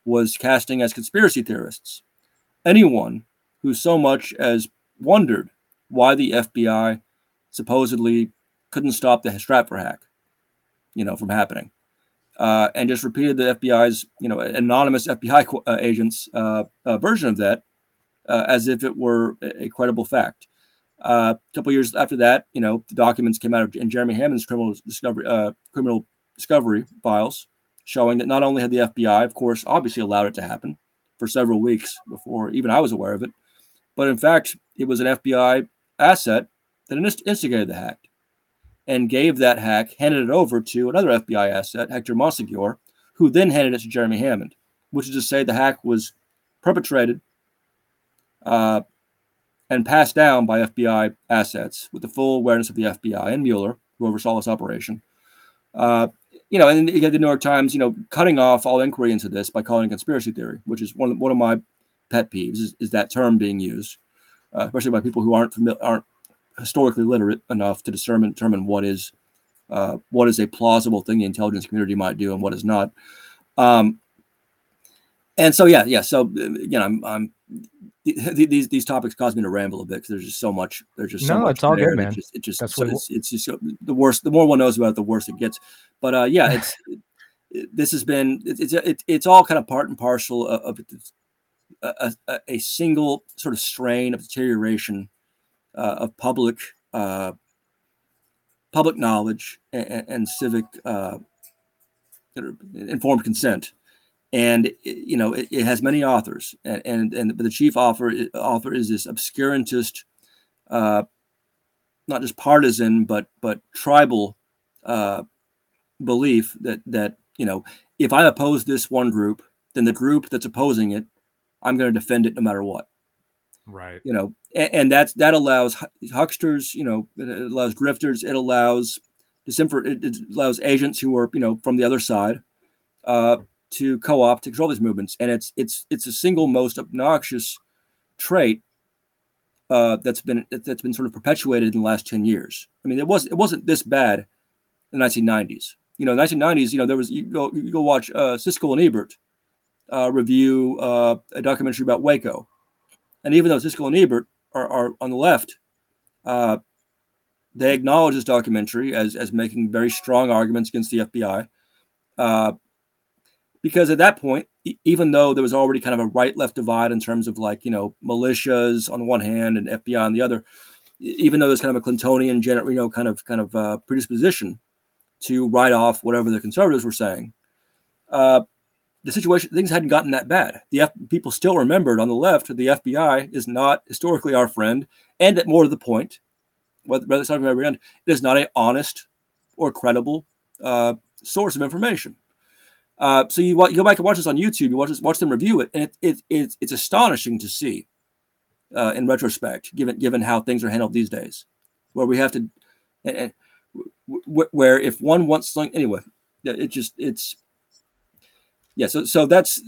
was casting as conspiracy theorists anyone who so much as wondered why the FBI supposedly couldn't stop the Stratfor hack, you know, from happening, uh, and just repeated the FBI's, you know, anonymous FBI uh, agents' uh, version of that uh, as if it were a credible fact. Uh, a couple years after that, you know, the documents came out in Jeremy Hammond's criminal discovery criminal discovery files showing that not only had the FBI, of course, obviously allowed it to happen for several weeks before even I was aware of it, but in fact, it was an FBI asset that instigated the hack and gave that hack, handed it over to another FBI asset, Hector Monsegur, who then handed it to Jeremy Hammond, which is to say the hack was perpetrated uh, and passed down by FBI assets with the full awareness of the FBI and Mueller, who oversaw this operation. Uh, you know, and you get the New York Times, you know, cutting off all inquiry into this by calling it conspiracy theory, which is one, one of my pet peeves is, is that term being used, uh, especially by people who aren't aren't historically literate enough to determine determine what is uh, what is a plausible thing the intelligence community might do and what is not. Um, and so yeah, yeah. So again, I'm, I'm these these topics cause me to ramble a bit because there's just so much. There's just so no, much it's all there good, man. It just, it just That's so what it's, it's just the worst. The more one knows about it, the worse it gets. But uh, yeah, it's this has been it's it's it's all kind of part and parcel of, of a, a, a, single sort of strain of deterioration uh, of public uh, public knowledge and, and civic uh, informed consent and you know it, it, has many authors and and, and the chief author author is this obscurantist uh, not just partisan but but tribal uh, belief that that you know if i oppose this one group then the group that's opposing it i'm going to defend it no matter what. Right. You know and, and that's that allows hucksters you know it allows grifters it allows disinfor- it allows agents who are you know from the other side uh, to co-opt to control these movements and it's it's it's a single most obnoxious trait uh, that's been that's been sort of perpetuated in the last 10 years. I mean it was it wasn't this bad in the 1990s you know 1990s you know there was you go you go watch uh, siskel and ebert uh, review uh, a documentary about waco. And even though siskel and ebert are, are on the left uh, they acknowledge this documentary as as making very strong arguments against the fbi uh, because at that point, even though there was already kind of a right left divide in terms of like, you know, militias on one hand and FBI on the other, even though there's kind of a Clintonian, you know, kind of kind of uh, predisposition to write off whatever the conservatives were saying, uh, the situation things hadn't gotten that bad. The F- people still remembered on the left that the FBI is not historically our friend, and at more to the point, whether, whether it's not every end, it is not a honest or credible uh, source of information. Uh, so you, you, go back and watch this on YouTube. You watch this, watch them review it, and it, it, it it's astonishing to see uh, in retrospect, given given how things are handled these days, where we have to, and, and where if one wants something anyway, it just it's yeah. So so that's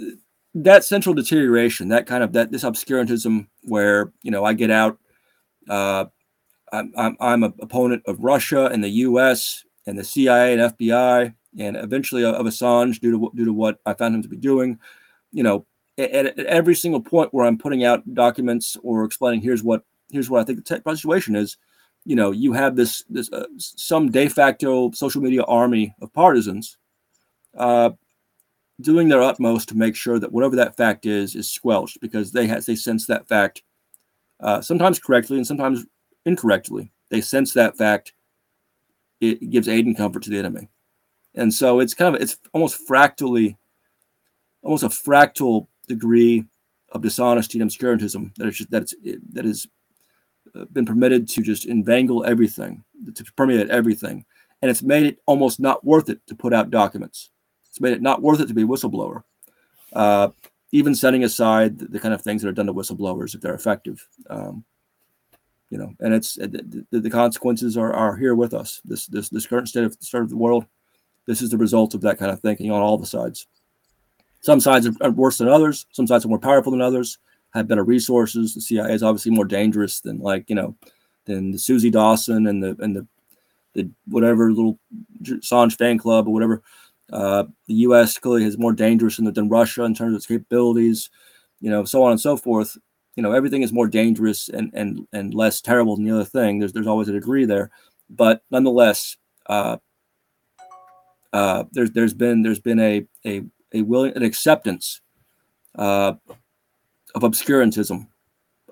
that central deterioration, that kind of that this obscurantism, where you know I get out. Uh, I'm, I'm an opponent of Russia and the U.S. and the CIA and FBI and eventually of Assange due to due to what I found him to be doing. You know, at, at every single point where I'm putting out documents or explaining here's what here's what I think the te- situation is. You know, you have this this uh, some de facto social media army of partisans uh, doing their utmost to make sure that whatever that fact is is squelched because they has they sense that fact uh, sometimes correctly and sometimes incorrectly. They sense that fact. It gives aid and comfort to the enemy and so it's kind of it's almost fractally almost a fractal degree of dishonesty and obscurantism that it's that it's that has uh, been permitted to just inveigle everything to permeate everything. And it's made it almost not worth it to put out documents. It's made it not worth it to be a whistleblower. Uh, even setting aside the, the, kind of things that are done to whistleblowers if they're effective um, you know and it's the, the, consequences are, are here with us. This this this current state of state of the world this is the result of that kind of thinking on all the sides. Some sides are worse than others. Some sides are more powerful than others. Have better resources. The CIA is obviously more dangerous than like you know, than the Suzie Dawson and the and the the whatever little Assange fan club or whatever. Uh, the U.S. clearly is more dangerous than, than Russia in terms of its capabilities, you know, so on and so forth. You know, everything is more dangerous and and and less terrible than the other thing. There's there's always a degree there, but nonetheless, uh, uh, there's there's been there's been a a a willing an acceptance uh, of obscurantism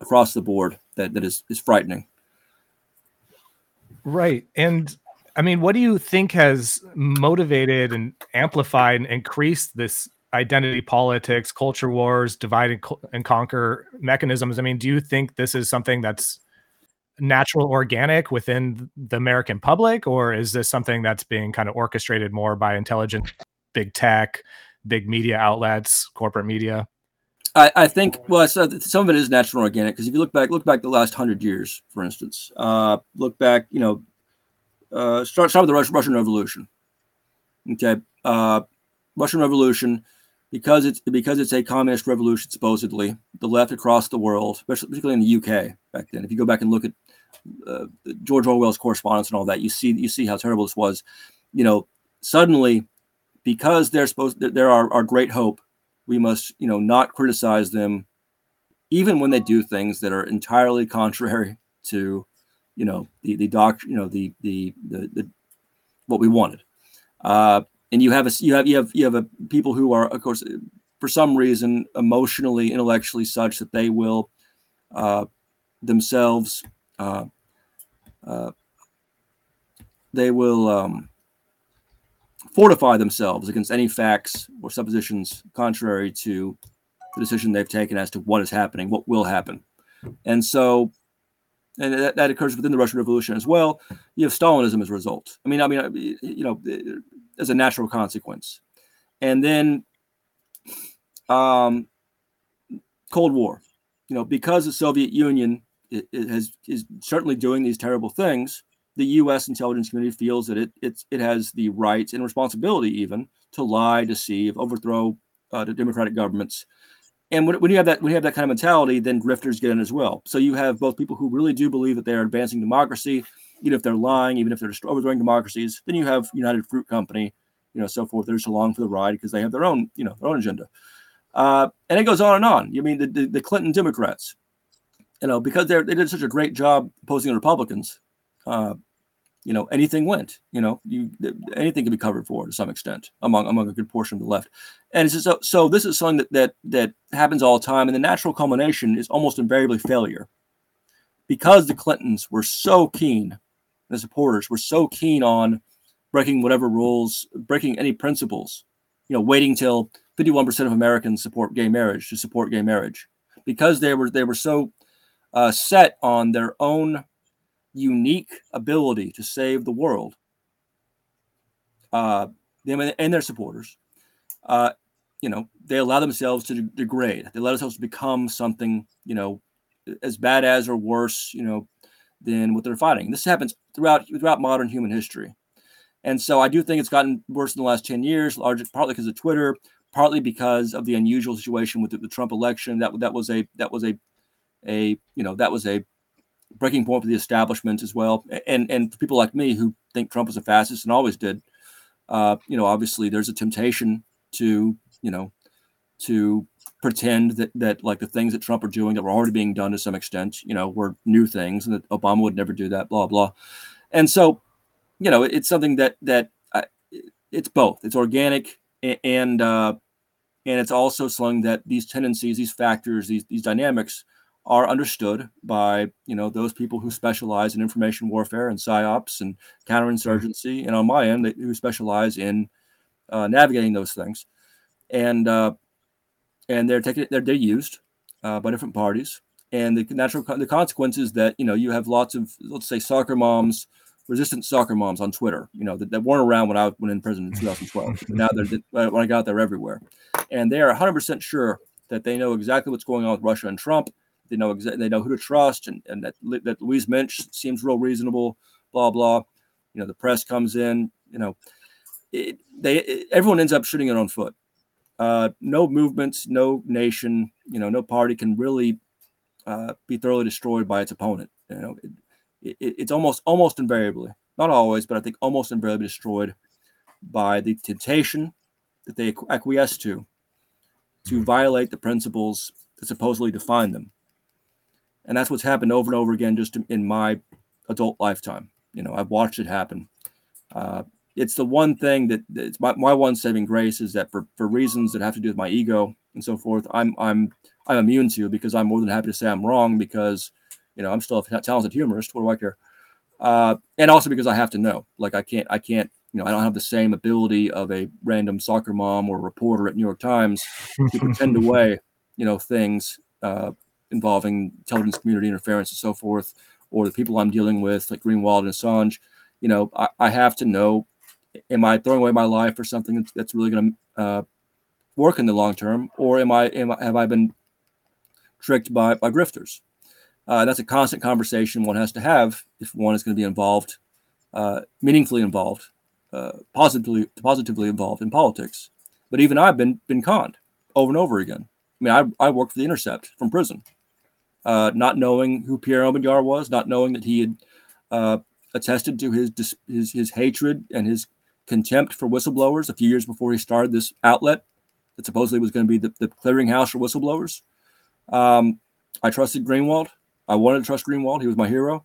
across the board that that is is frightening. Right, and I mean, what do you think has motivated and amplified and increased this identity politics, culture wars, divide and, and conquer mechanisms? I mean, do you think this is something that's natural, organic within the American public, or is this something that's being kind of orchestrated more by intelligent big tech, big media outlets, corporate media? I, I think well, so some of it is natural organic because if you look back, look back the last hundred years, for instance, uh, look back, you know, uh, start start with the Russian, Russian Revolution. Okay, uh, Russian Revolution, because it's because it's a communist revolution supposedly. The left across the world, especially particularly in the UK back then. If you go back and look at uh, George Orwell's correspondence and all that, you see you see how terrible this was. You know, suddenly, because they're supposed they're our, our great hope, we must you know not criticize them, even when they do things that are entirely contrary to you know the the doc you know the the the, the what we wanted uh, and you have a you have you have you have a people who are of course for some reason emotionally intellectually such that they will uh, themselves uh, uh, they will um, fortify themselves against any facts or suppositions contrary to the decision they've taken as to what is happening, what will happen. And so and that, that occurs within the Russian Revolution as well. You have Stalinism as a result. I mean, I mean, you know, as a natural consequence, and then um, Cold War. You know, because the Soviet Union has is certainly doing these terrible things. The U.S. intelligence community feels that it it, it has the right and responsibility even to lie, deceive, overthrow uh, the democratic governments and when, when you have that when you have that kind of mentality, then grifters get in as well. So you have both people who really do believe that they are advancing democracy, even if they're lying, even if they're overthrowing democracies. Then you have United Fruit Company, you know, so forth. They're just along for the ride because they have their own, you know, their own agenda. Uh, and it goes on and on. You mean the, the, the Clinton Democrats, you know, because they they did such a great job opposing the Republicans. Uh, you know anything went you know you anything can be covered for to some extent among among a good portion of the left and it's just so, so this is something that that that happens all the time and the natural culmination is almost invariably failure because the clintons were so keen the supporters were so keen on breaking whatever rules breaking any principles you know waiting till 51% of americans support gay marriage to support gay marriage because they were they were so uh, set on their own unique ability to save the world, uh, them and their supporters, uh, you know, they allow themselves to degrade. They allow themselves become something, you know, as bad as or worse, you know, than what they're fighting. This happens throughout throughout modern human history, and so I do think it's gotten worse in the last ten years, largely partly because of Twitter, partly because of the unusual situation with the, the Trump election. That that was a that was a a you know that was a breaking point for the establishment as well, and and people like me who think Trump is a fascist and always did. Uh, you know, obviously there's a temptation to you know to pretend that that like the things that Trump are doing that were already being done to some extent, you know, were new things, and that Obama would never do that. Blah blah, and so you know it's something that that I, it's both. It's organic and uh, and it's also something that these tendencies, these factors, these these dynamics are understood by you know those people who specialize in information warfare and psyops and counterinsurgency, and on my end, they, who specialize in uh, navigating those things, and uh, and they're taking they're, they're used uh, by different parties, and the natural the consequences that you know you have lots of let's say soccer moms, resistant soccer moms on Twitter, you know that, that weren't around when I went in prison in 2012. now they're when I got there everywhere, and they are 100 percent sure that they know exactly what's going on with Russia and Trump they know exactly. They know who to trust, and, and that that Louise Mensch seems real reasonable. Blah blah. You know, the press comes in. You know, it, they it, everyone ends up shooting it on foot. Uh, no movements, no nation, you know, no party can really uh, be thoroughly destroyed by its opponent. You know, it, it, it's almost almost invariably, not always, but I think almost invariably destroyed by the temptation that they acquiesce to to violate the principles that supposedly define them and that's what's happened over and over again just in my adult lifetime. You know i've watched it happen. Uh, it's the one thing that it's my, my one saving grace is that for, for reasons that have to do with my ego and so forth i'm i'm i'm immune to because i'm more than happy to say i'm wrong because you know i'm still a talented humorist. What do i care? Uh, and also because I have to know. Like I can't, I can't, you know, I don't have the same ability of a random soccer mom or reporter at New York Times to pretend away, you know, things uh, involving intelligence community interference and so forth, or the people I'm dealing with, like Greenwald and Assange. You know, I, I have to know: am I throwing away my life for something that's, that's really going to uh, work in the long term, or am I, am I have I been tricked by by grifters? Uh, that's a constant conversation one has to have if one is going to be involved, uh, meaningfully involved, uh, positively positively involved in politics. But even I've been been conned over and over again. I mean, I, I worked for the Intercept from prison, uh, not knowing who Pierre Omidyar was, not knowing that he had uh, attested to his, his his hatred and his contempt for whistleblowers a few years before he started this outlet that supposedly was going to be the, the clearinghouse for whistleblowers. Um, I trusted Greenwald. I wanted to trust Greenwald. He was my hero.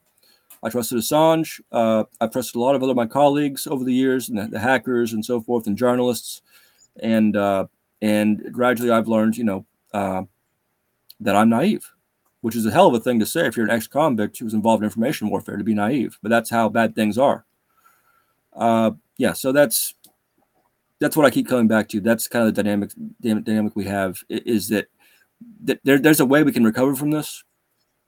I trusted Assange. Uh, I've trusted a lot of other my colleagues over the years, and the, the hackers and so forth, and journalists. And uh, and gradually, I've learned, you know, uh, that I'm naive, which is a hell of a thing to say if you're an ex-convict who's involved in information warfare to be naive. But that's how bad things are. Uh, yeah, so that's that's what I keep coming back to. That's kind of the dynamic dynamic we have is that, that there, there's a way we can recover from this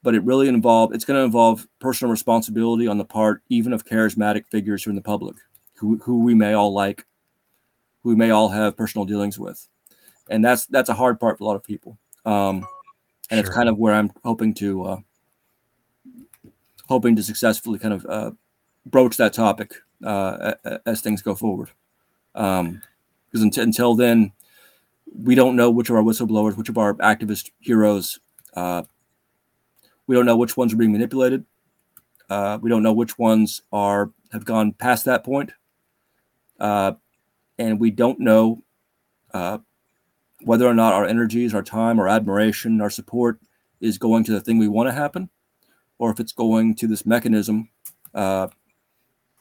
but it really involve it's going to involve personal responsibility on the part even of charismatic figures who in the public who, who we may all like who we may all have personal dealings with and that's that's a hard part for a lot of people um, and sure. it's kind of where i'm hoping to uh, hoping to successfully kind of uh, broach that topic uh, as things go forward because um, until, until then we don't know which of our whistleblowers which of our activist heroes uh, we don't know which ones are being manipulated. Uh, we don't know which ones are have gone past that point. Uh, and we don't know uh, whether or not our energies, our time, our admiration, our support is going to the thing we want to happen, or if it's going to this mechanism uh,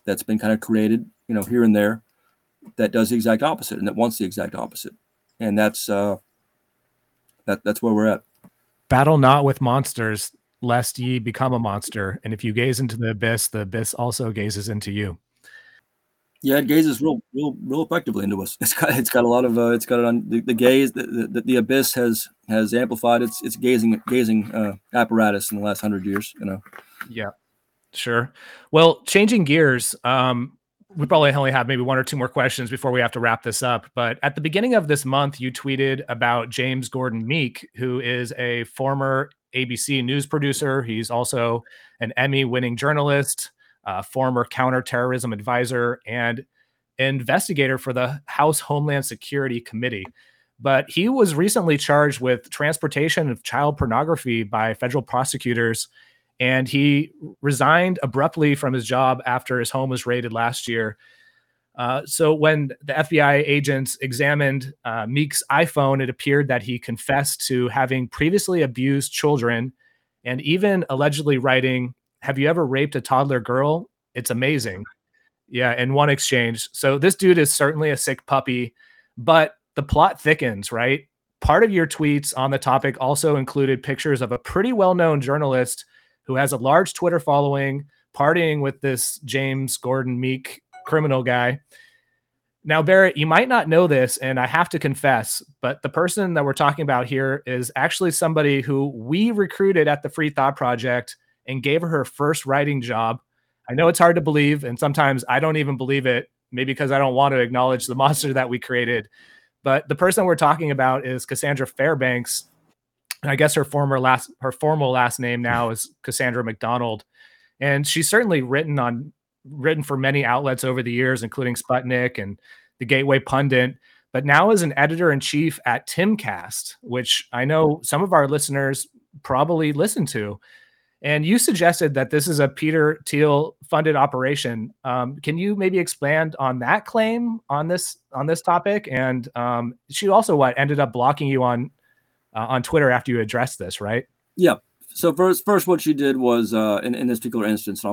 that's been kind of created, you know, here and there, that does the exact opposite and that wants the exact opposite. And that's uh, that that's where we're at. Battle not with monsters lest ye become a monster. And if you gaze into the abyss, the abyss also gazes into you. Yeah, it gazes real, real, real effectively into us. It's got, it's got a lot of, uh, it's got it on the, the gaze. The, the, the, abyss has has amplified its its gazing gazing uh, apparatus in the last hundred years. You know. Yeah, sure. Well, changing gears. Um, we probably only have maybe one or two more questions before we have to wrap this up. But at the beginning of this month, you tweeted about James Gordon Meek, who is a former ABC news producer. He's also an Emmy winning journalist, uh, former counterterrorism advisor, and investigator for the House Homeland Security Committee. But he was recently charged with transportation of child pornography by federal prosecutors. And he resigned abruptly from his job after his home was raided last year. Uh, so when the FBI agents examined uh, Meek's iPhone, it appeared that he confessed to having previously abused children and even allegedly writing, Have you ever raped a toddler girl? It's amazing. Yeah, in one exchange. So this dude is certainly a sick puppy, but the plot thickens, right? Part of your tweets on the topic also included pictures of a pretty well known journalist who has a large Twitter following partying with this James Gordon Meek criminal guy. Now, Barrett, you might not know this, and I have to confess, but the person that we're talking about here is actually somebody who we recruited at the Free Thought Project and gave her her first writing job. I know it's hard to believe, and sometimes I don't even believe it, maybe because I don't want to acknowledge the monster that we created. But the person we're talking about is Cassandra Fairbanks. And I guess her former last her formal last name now is Cassandra McDonald. And she's certainly written on written for many outlets over the years, including Sputnik and the Gateway Pundit, but now as an editor in chief at Timcast, which I know some of our listeners probably listen to. And you suggested that this is a Peter Thiel funded operation. Um, can you maybe expand on that claim on this on this topic? And um, she also what ended up blocking you on uh, on Twitter after you addressed this, right? Yeah. So first, first, what she did was uh, in in this particular instance,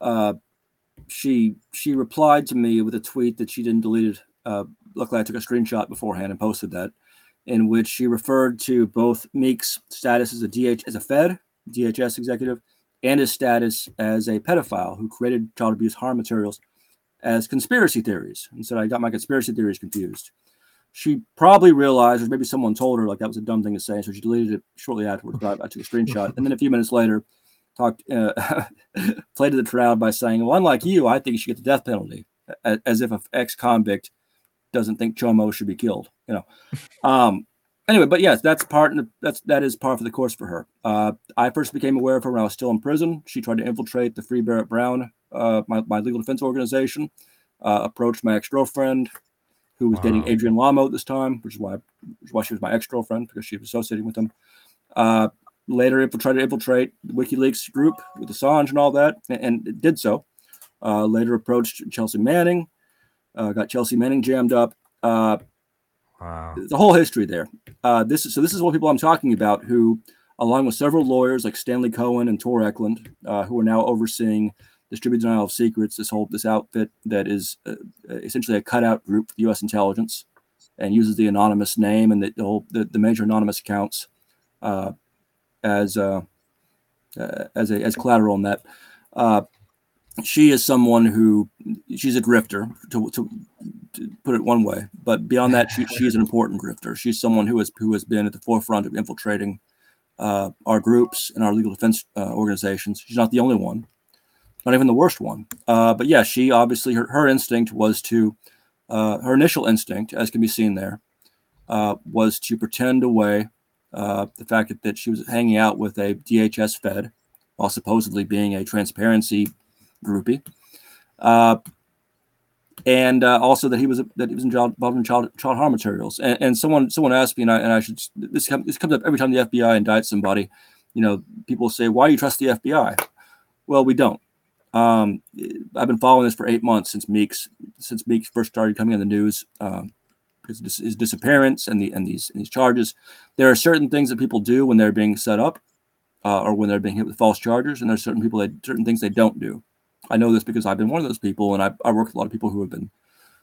uh, she she replied to me with a tweet that she didn't delete. Uh, luckily, I took a screenshot beforehand and posted that, in which she referred to both Meek's status as a DH as a Fed DHS executive and his status as a pedophile who created child abuse harm materials as conspiracy theories and said, I got my conspiracy theories confused. She probably realized, or maybe someone told her, like that was a dumb thing to say. So she deleted it shortly afterwards. But I, I took a screenshot. And then a few minutes later, talked, uh, played to the crowd by saying, Well, unlike you, I think you should get the death penalty, as if an ex convict doesn't think Chomo should be killed, you know. Um, anyway, but yes, that's part. That's that is part of the course for her. Uh, I first became aware of her when I was still in prison. She tried to infiltrate the Free Barrett Brown, uh, my, my legal defense organization. Uh, approached my ex girlfriend, who was wow. dating Adrian Lamo at this time, which is why which is why she was my ex girlfriend because she was associating with him. Uh, later, tried to infiltrate the WikiLeaks group with Assange and all that, and, and did so. Uh, later, approached Chelsea Manning, uh, got Chelsea Manning jammed up. Uh, Wow. The whole history there. Uh, this is so. This is what people I'm talking about, who, along with several lawyers like Stanley Cohen and Tor Ekeland, uh, who are now overseeing distributed denial of secrets. This whole this outfit that is uh, essentially a cutout group for the U.S. intelligence, and uses the anonymous name and the the, whole, the, the major anonymous accounts uh, as uh, uh, as a as collateral in that she is someone who she's a grifter to, to, to, put it one way. But beyond that she, she is an important grifter. She's someone who has who has been at the forefront of infiltrating uh, our groups and our legal defense uh, organizations. She's not the only one not even the worst one. Uh, but yeah she obviously her, her instinct was to uh, her initial instinct as can be seen there uh, was to pretend away uh, the fact that, that she was hanging out with a dhs fed while supposedly being a transparency groupie, uh, and uh, also that he was that he was involved in child child harm materials. And, and someone someone asked me, and I, and I should this com- this comes up every time the FBI indicts somebody. You know, people say, "Why do you trust the FBI?" Well, we don't. Um, I've been following this for eight months since Meeks since Meeks first started coming on the news. Um, his, his disappearance and the and these and these charges. There are certain things that people do when they're being set up, uh, or when they're being hit with false charges, and there's certain people that certain things they don't do. I know this because I've been one of those people, and I, I work with a lot of people who have been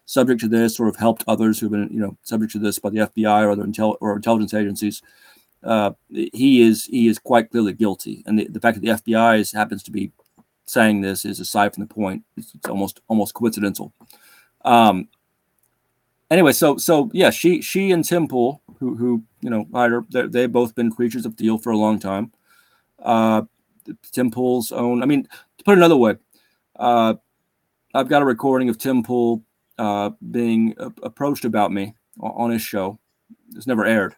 subject to this or have helped others who've been, you know, subject to this by the FBI or other intel or intelligence agencies. Uh, he is he is quite clearly guilty, and the, the fact that the FBI is, happens to be saying this is aside from the point. It's, it's almost almost coincidental. Um, anyway, so so yeah, she she and Tim Pool, who who you know, either they've both been creatures of Thiel for a long time. Uh, Tim Pool's own. I mean, to put it another way, uh, I've got a recording of Tim Pool uh, being approached about me on his show. It's never aired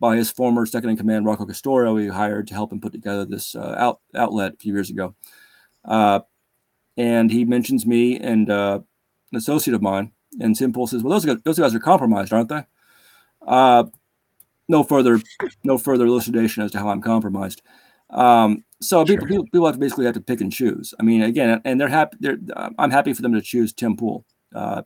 by his former second in command, Rocco Castoro, he hired to help him put together this uh, out- outlet a few years ago. Uh, and he mentions me and uh, an associate of mine. And Tim Pool says, "Well, those guys, those guys are compromised, aren't they?" Uh, no further, no further elucidation as to how I'm compromised. Um, so sure. people, people have to basically have to pick and choose. I mean, again, and they're happy. They're, I'm happy for them to choose Tim Pool uh,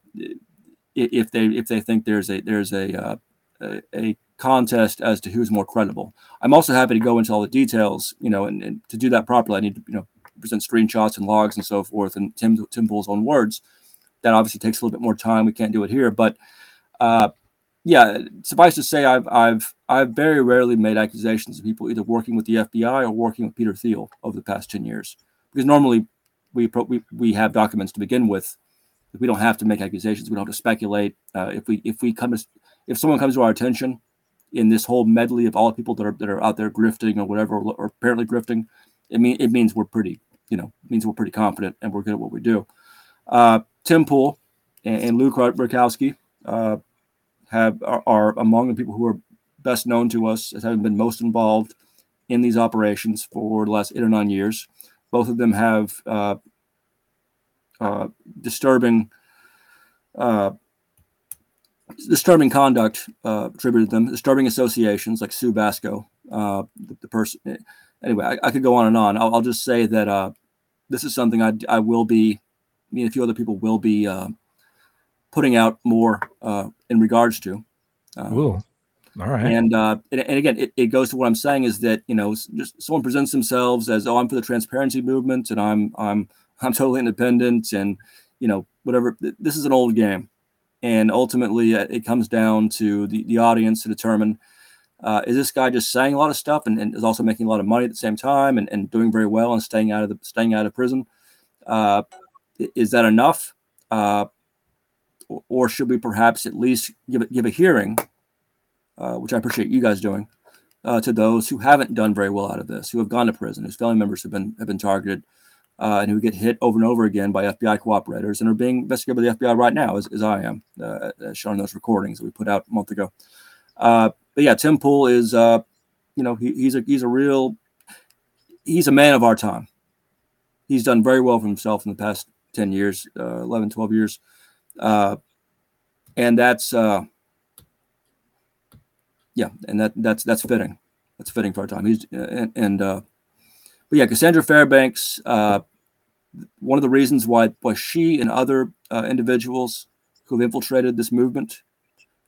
if they if they think there's a there's a, uh, a, a contest as to who's more credible. I'm also happy to go into all the details. You know, and, and to do that properly, I need to you know present screenshots and logs and so forth, and Tim Tim Pool's own words. That obviously takes a little bit more time. We can't do it here, but uh, yeah, suffice to say, I've I've I've very rarely made accusations of people either working with the FBI or working with Peter Thiel over the past ten years, because normally we we we have documents to begin with. We don't have to make accusations. We don't have to speculate. Uh, if we if we come to if someone comes to our attention in this whole medley of all the people that are that are out there grifting or whatever or, apparently grifting, it mean it means we're pretty you know means we're pretty confident and we're good at what we do. Uh, Tim Pool and, and Luke. Uh, have are, are, among the people who are best known to us as having been most involved in these operations for the last eight or nine years. Both of them have uh, uh, disturbing uh, disturbing conduct uh, attributed to them, disturbing associations like Sue Basko, uh, the, the, person. Anyway, I, I, could go on and on. I'll, I'll just say that uh, this is something I, I will be, me and a few other people will be putting out more in regards to. Uh, Ooh. All right. And, uh, and, and again, it, it goes to what I'm saying is that you know, just someone presents themselves as, oh, I'm for the transparency movement, and I'm I'm I'm totally independent, and you know, whatever. This is an old game, and ultimately, uh, it comes down to the the audience to determine Uh, is this guy just saying a lot of stuff and, and, is also making a lot of money at the same time and, and doing very well and staying out of the staying out of prison? Uh, is that enough, uh, or should we perhaps at least give give a hearing, uh, which I appreciate you guys doing, uh, to those who haven't done very well out of this, who have gone to prison, whose family members have been have been targeted, uh, and who get hit over and over again by FBI cooperators and are being investigated by the FBI right now, as, as I am, uh, as shown in those recordings that we put out a month ago. Uh, but yeah, Tim Pool is, uh, you know, he, he's a he's a real, he's a man of our time. He's done very well for himself in the past 10 years, uh, 11, 12 years. Uh, and that's, uh, yeah, and that that's that's fitting. That's fitting for our time. He's and, and but yeah, Cassandra Fairbanks. Uh, one of the reasons why why she and other uh, individuals who have infiltrated this movement,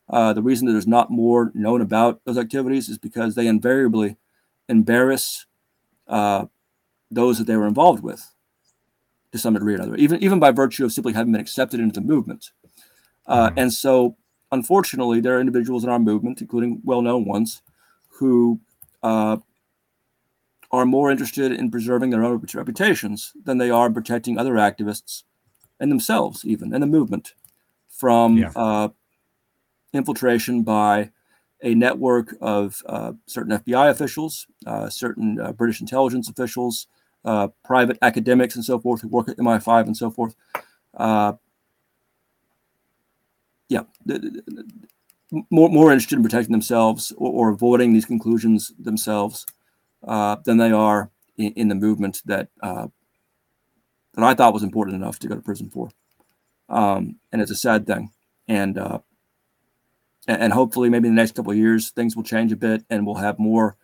uh, the reason that there's not more known about those activities is because they invariably embarrass uh, those that they were involved with to some degree or another, even even by virtue of simply having been accepted into the movement. Uh, mm-hmm. And so, unfortunately, there are individuals in our movement, including well-known ones, who uh, are more interested in preserving their own reputations than they are in protecting other activists and themselves, even and the movement from yeah. uh, infiltration by a network of uh, certain FBI officials, uh, certain uh, British intelligence officials, uh, private academics, and so forth who work at MI5 and so forth. Uh, yeah, more more interested in protecting themselves or, or avoiding these conclusions themselves uh, than they are in, in the movement that uh, that I thought was important enough to go to prison for. Um, and it's a sad thing. And uh, and hopefully, maybe in the next couple of years, things will change a bit, and we'll have more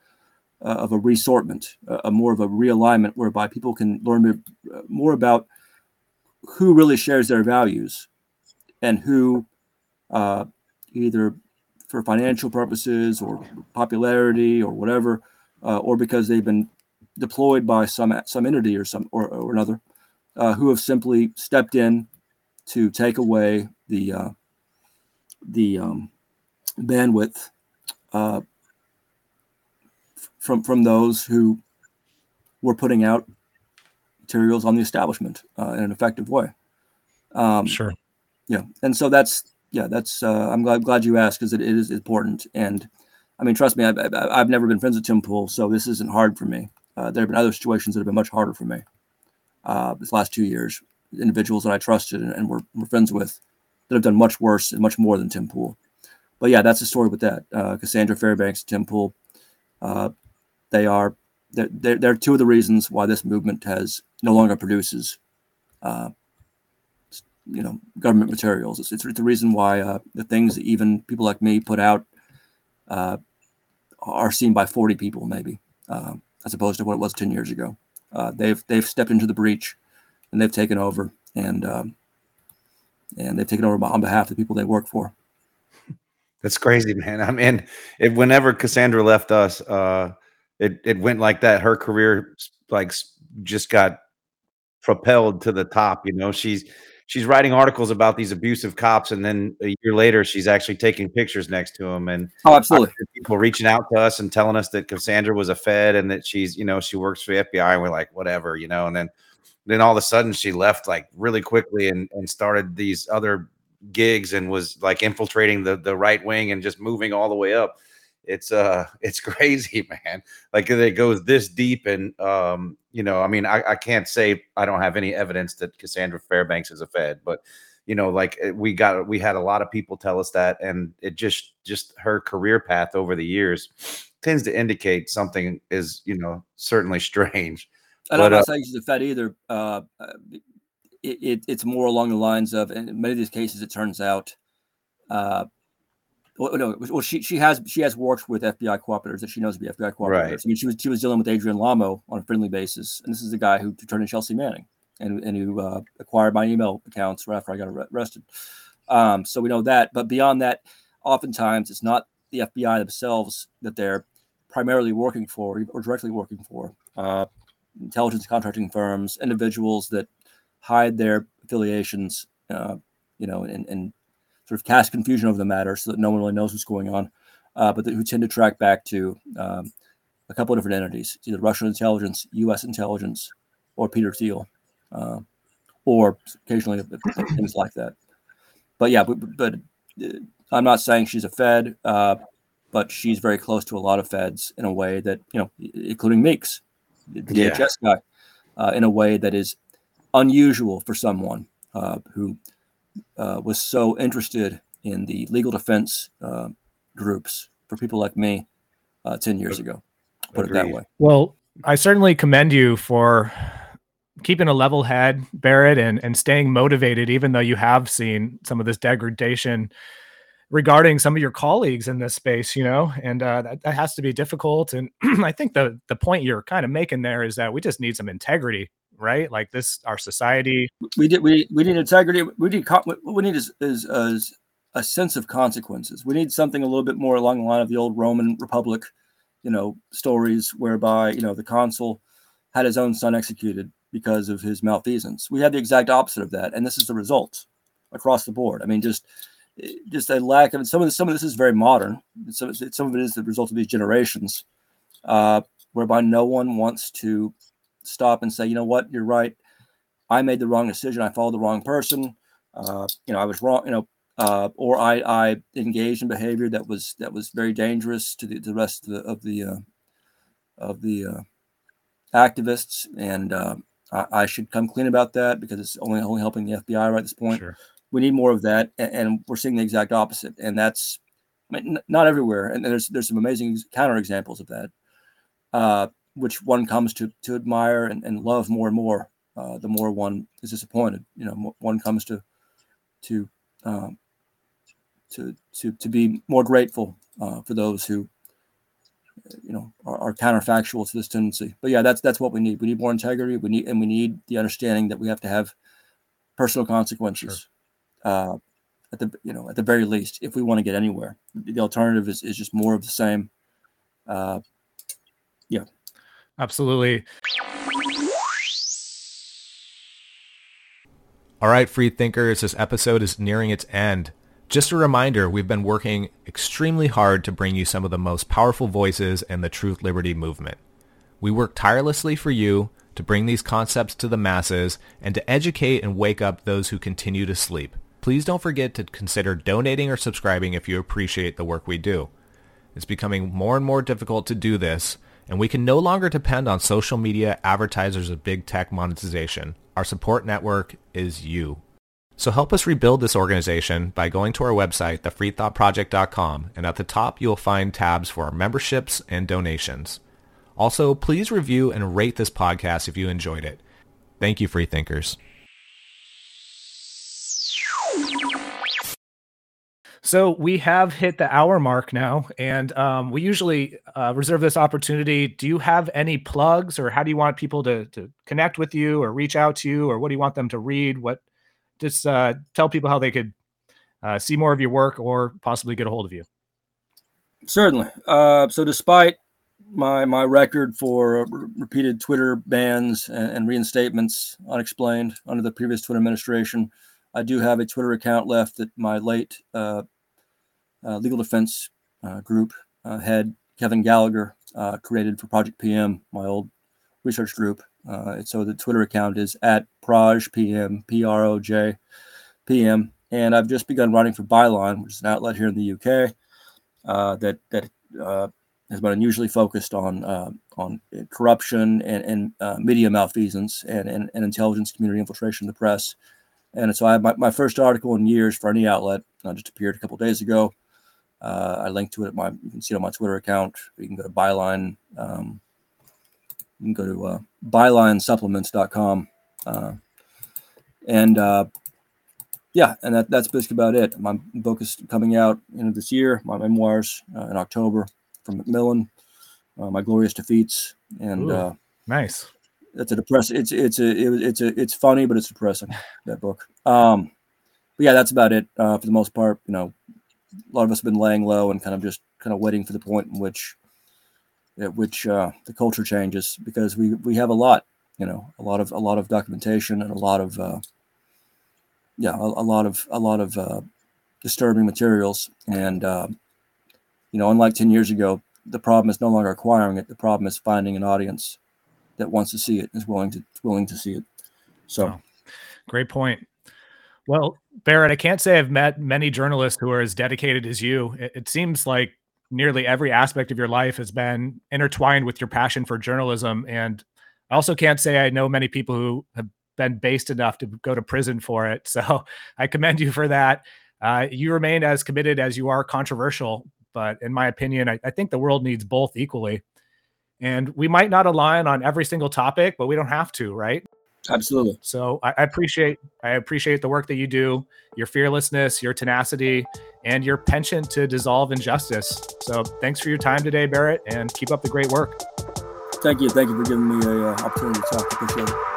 uh, of a resortment, a more of a realignment, whereby people can learn more about who really shares their values and who uh, either for financial purposes or popularity or whatever uh, or because they've been deployed by some some entity or some or, or another, uh, who have simply stepped in to take away the uh, the um, bandwidth uh, from from those who were putting out materials on the establishment uh, in an effective way. Um, sure. Yeah, and so that's yeah, that's uh, I'm glad glad you asked because it, it is important and I mean, trust me, I've, I've never been friends with Tim Pool, so this isn't hard for me. Uh, there have been other situations that have been much harder for me uh, this last two years. Individuals that I trusted and, and were, were, friends with that have done much worse and much more than Tim Pool. But yeah, that's the story with that. Uh, Cassandra Fairbanks, Tim Pool, uh, they are they're, they're, two of the reasons why this movement has no longer produces, uh, you know, government materials. It's, it's the reason why uh, the things that even people like me put out are seen by 40 people maybe, um, as opposed to what it was 10 years ago. Uh, they've they've stepped into the breach, and they've taken over, and um, and they've taken over on behalf of the people they work for. That's crazy, man. I mean, it, whenever Cassandra left us, uh, it it went like that. Her career like just got propelled to the top. You know, she's she's writing articles about these abusive cops, and then a year later, she's actually taking pictures next to them. And oh, absolutely, people reaching out to us and telling us that Cassandra was a Fed and that she's, you know, she works for the FBI. And we're like, whatever, you know. And then, then all of a sudden, she left like really quickly and and started these other gigs and was like infiltrating the the right wing and just moving all the way up it's uh it's crazy man. Like it goes this deep and um you know i mean I, I can't say i don't have any evidence that cassandra fairbanks is a fed but you know like eh, we got we had a lot of people tell us that and it just just her career path over the years tends to indicate something is you know certainly strange. And but, i'm not uh, saying she's a fed either uh, uh it, it, it's more along the lines of in many of these cases it turns out uh well, no, well, she she has she has worked with FBI cooperators that she knows to be FBI cooperators. Right. I mean, she was she was dealing with Adrian Lamo on a friendly basis, and this is the guy who turned in Chelsea Manning and and who uh, acquired my email accounts right after I got arrested. Um, so we know that, but beyond that, oftentimes it's not the FBI themselves that they're primarily working for or directly working for. Uh, intelligence contracting firms, individuals that hide their affiliations, uh, you know, and, and sort of cast confusion over the matter so that no one really knows what's going on. uh, but who tend to track back to um, a couple of different entities, either Russian intelligence, U.S. intelligence, or Peter Thiel, uh, or occasionally things like that. But yeah, but, but uh, I'm not saying she's a Fed, uh, but she's very close to a lot of Feds in a way that you know, including Meeks, the Yeah. DHS guy, uh, in a way that is unusual for someone uh, who uh, was so interested in the legal defense uh, groups for people like me uh, 10 years ago. Put it that way. Well, I certainly commend you for keeping a level head, Barrett, and and staying motivated, even though you have seen some of this degradation regarding some of your colleagues in this space, you know, and uh, that, that has to be difficult. And I think the the point you're kind of making there is that we just need some integrity, right? Like this, our society. We did. We we need integrity. We need. We need is is, is a sense of consequences. We need something a little bit more along the line of the old Roman Republic, you know, stories whereby you know the consul had his own son executed because of his malfeasance. We had the exact opposite of that, and this is the result across the board. I mean, just just a lack of some of this, some of this is very modern. Some some of it is the result of these generations, uh, whereby no one wants to stop and say, you know what, you're right. I made the wrong decision. I followed the wrong person. Uh, you know, I was wrong. You know, uh, or I, I engaged in behavior that was that was very dangerous to the, the rest of the of the uh, of the uh, activists, and uh, I, I should come clean about that because it's only only helping the FBI right at this point. Sure. We need more of that, and, and we're seeing the exact opposite, and that's I mean, n- not everywhere. And there's there's some amazing counter examples of that, uh, which one comes to to admire and, and love more and more. Uh, the more one is disappointed, you know, one comes to to um, to to to be more grateful uh, for those who you know are, are counterfactual to this tendency. But yeah, that's that's what we need. We need more integrity. We need and we need the understanding that we have to have personal consequences. Uh, at the you know at the very least, if we want to get anywhere, the alternative is, is just more of the same. Uh, Absolutely. All right, free thinkers, this episode is nearing its end. Just a reminder, we've been working extremely hard to bring you some of the most powerful voices in the truth liberty movement. We work tirelessly for you to bring these concepts to the masses and to educate and wake up those who continue to sleep. Please don't forget to consider donating or subscribing if you appreciate the work we do. It's becoming more and more difficult to do this, and we can no longer depend on social media advertisers or big tech monetization. Our support network is you. So help us rebuild this organization by going to our website, thefreethoughtproject.com, and at the top you'll find tabs for our memberships and donations. Also, please review and rate this podcast if you enjoyed it. Thank you, free So we have hit the hour mark now, and um, we usually uh, reserve this opportunity. Do you have any plugs, or how do you want people to to connect with you, or reach out to you, or what do you want them to read? What just uh, tell people how they could uh, see more of your work, or possibly get a hold of you. Certainly. Uh, so, despite my my record for re- repeated Twitter bans and, and reinstatements, unexplained under the previous Twitter administration, I do have a Twitter account left that my late uh, legal defense uh, group uh, head Kevin Gallagher uh, created for Project PM, my old research group. Uh, so the Twitter account is at Proj PM, P R O J PM, and I've just begun writing for Byline, which is an outlet here in the UK uh, that that uh, has been unusually focused on uh, on corruption and, and uh, media malfeasance and, and, and intelligence community infiltration of the press. And so I have my, my first article in years for any outlet uh, just appeared a couple days ago. Uh, I link to it at my you can see it on my Twitter account. You can go to Byline. Um, you can go to uh, bylinesupplements.com. Uh, and uh, yeah, and that, that's basically about it. My book is coming out you know, this year. My memoirs uh, in October from Macmillan, uh, my glorious defeats, and Ooh. uh, Nice. it's a depressing. It's it's a it, it's a it's funny, but it's depressing. That book. Um, but yeah, that's about it uh, for the most part. You know, a lot of us have been laying low and kind of just kind of waiting for the point in which at which uh, the culture changes because we we have a lot. You know, a lot of a lot of documentation and a lot of uh, yeah, a, a lot of a lot of uh, disturbing materials, and uh, you know, unlike 10 years ago, the problem is no longer acquiring it. The problem is finding an audience that wants to see it, is willing to willing to see it. So, great point. Well, Barrett, I can't say I've met many journalists who are as dedicated as you. It, it seems like nearly every aspect of your life has been intertwined with your passion for journalism. And I also can't say I know many people who have been based enough to go to prison for it. So I commend you for that. Uh, you remain as committed as you are controversial, but in my opinion, I, I think the world needs both equally. And we might not align on every single topic, but we don't have to, right? Absolutely. So I, I appreciate I appreciate the work that you do, your fearlessness, your tenacity, and your penchant to dissolve injustice. So thanks for your time today, Barrett, and keep up the great work. Thank you. Thank you for giving me a uh, opportunity to talk. Appreciate it.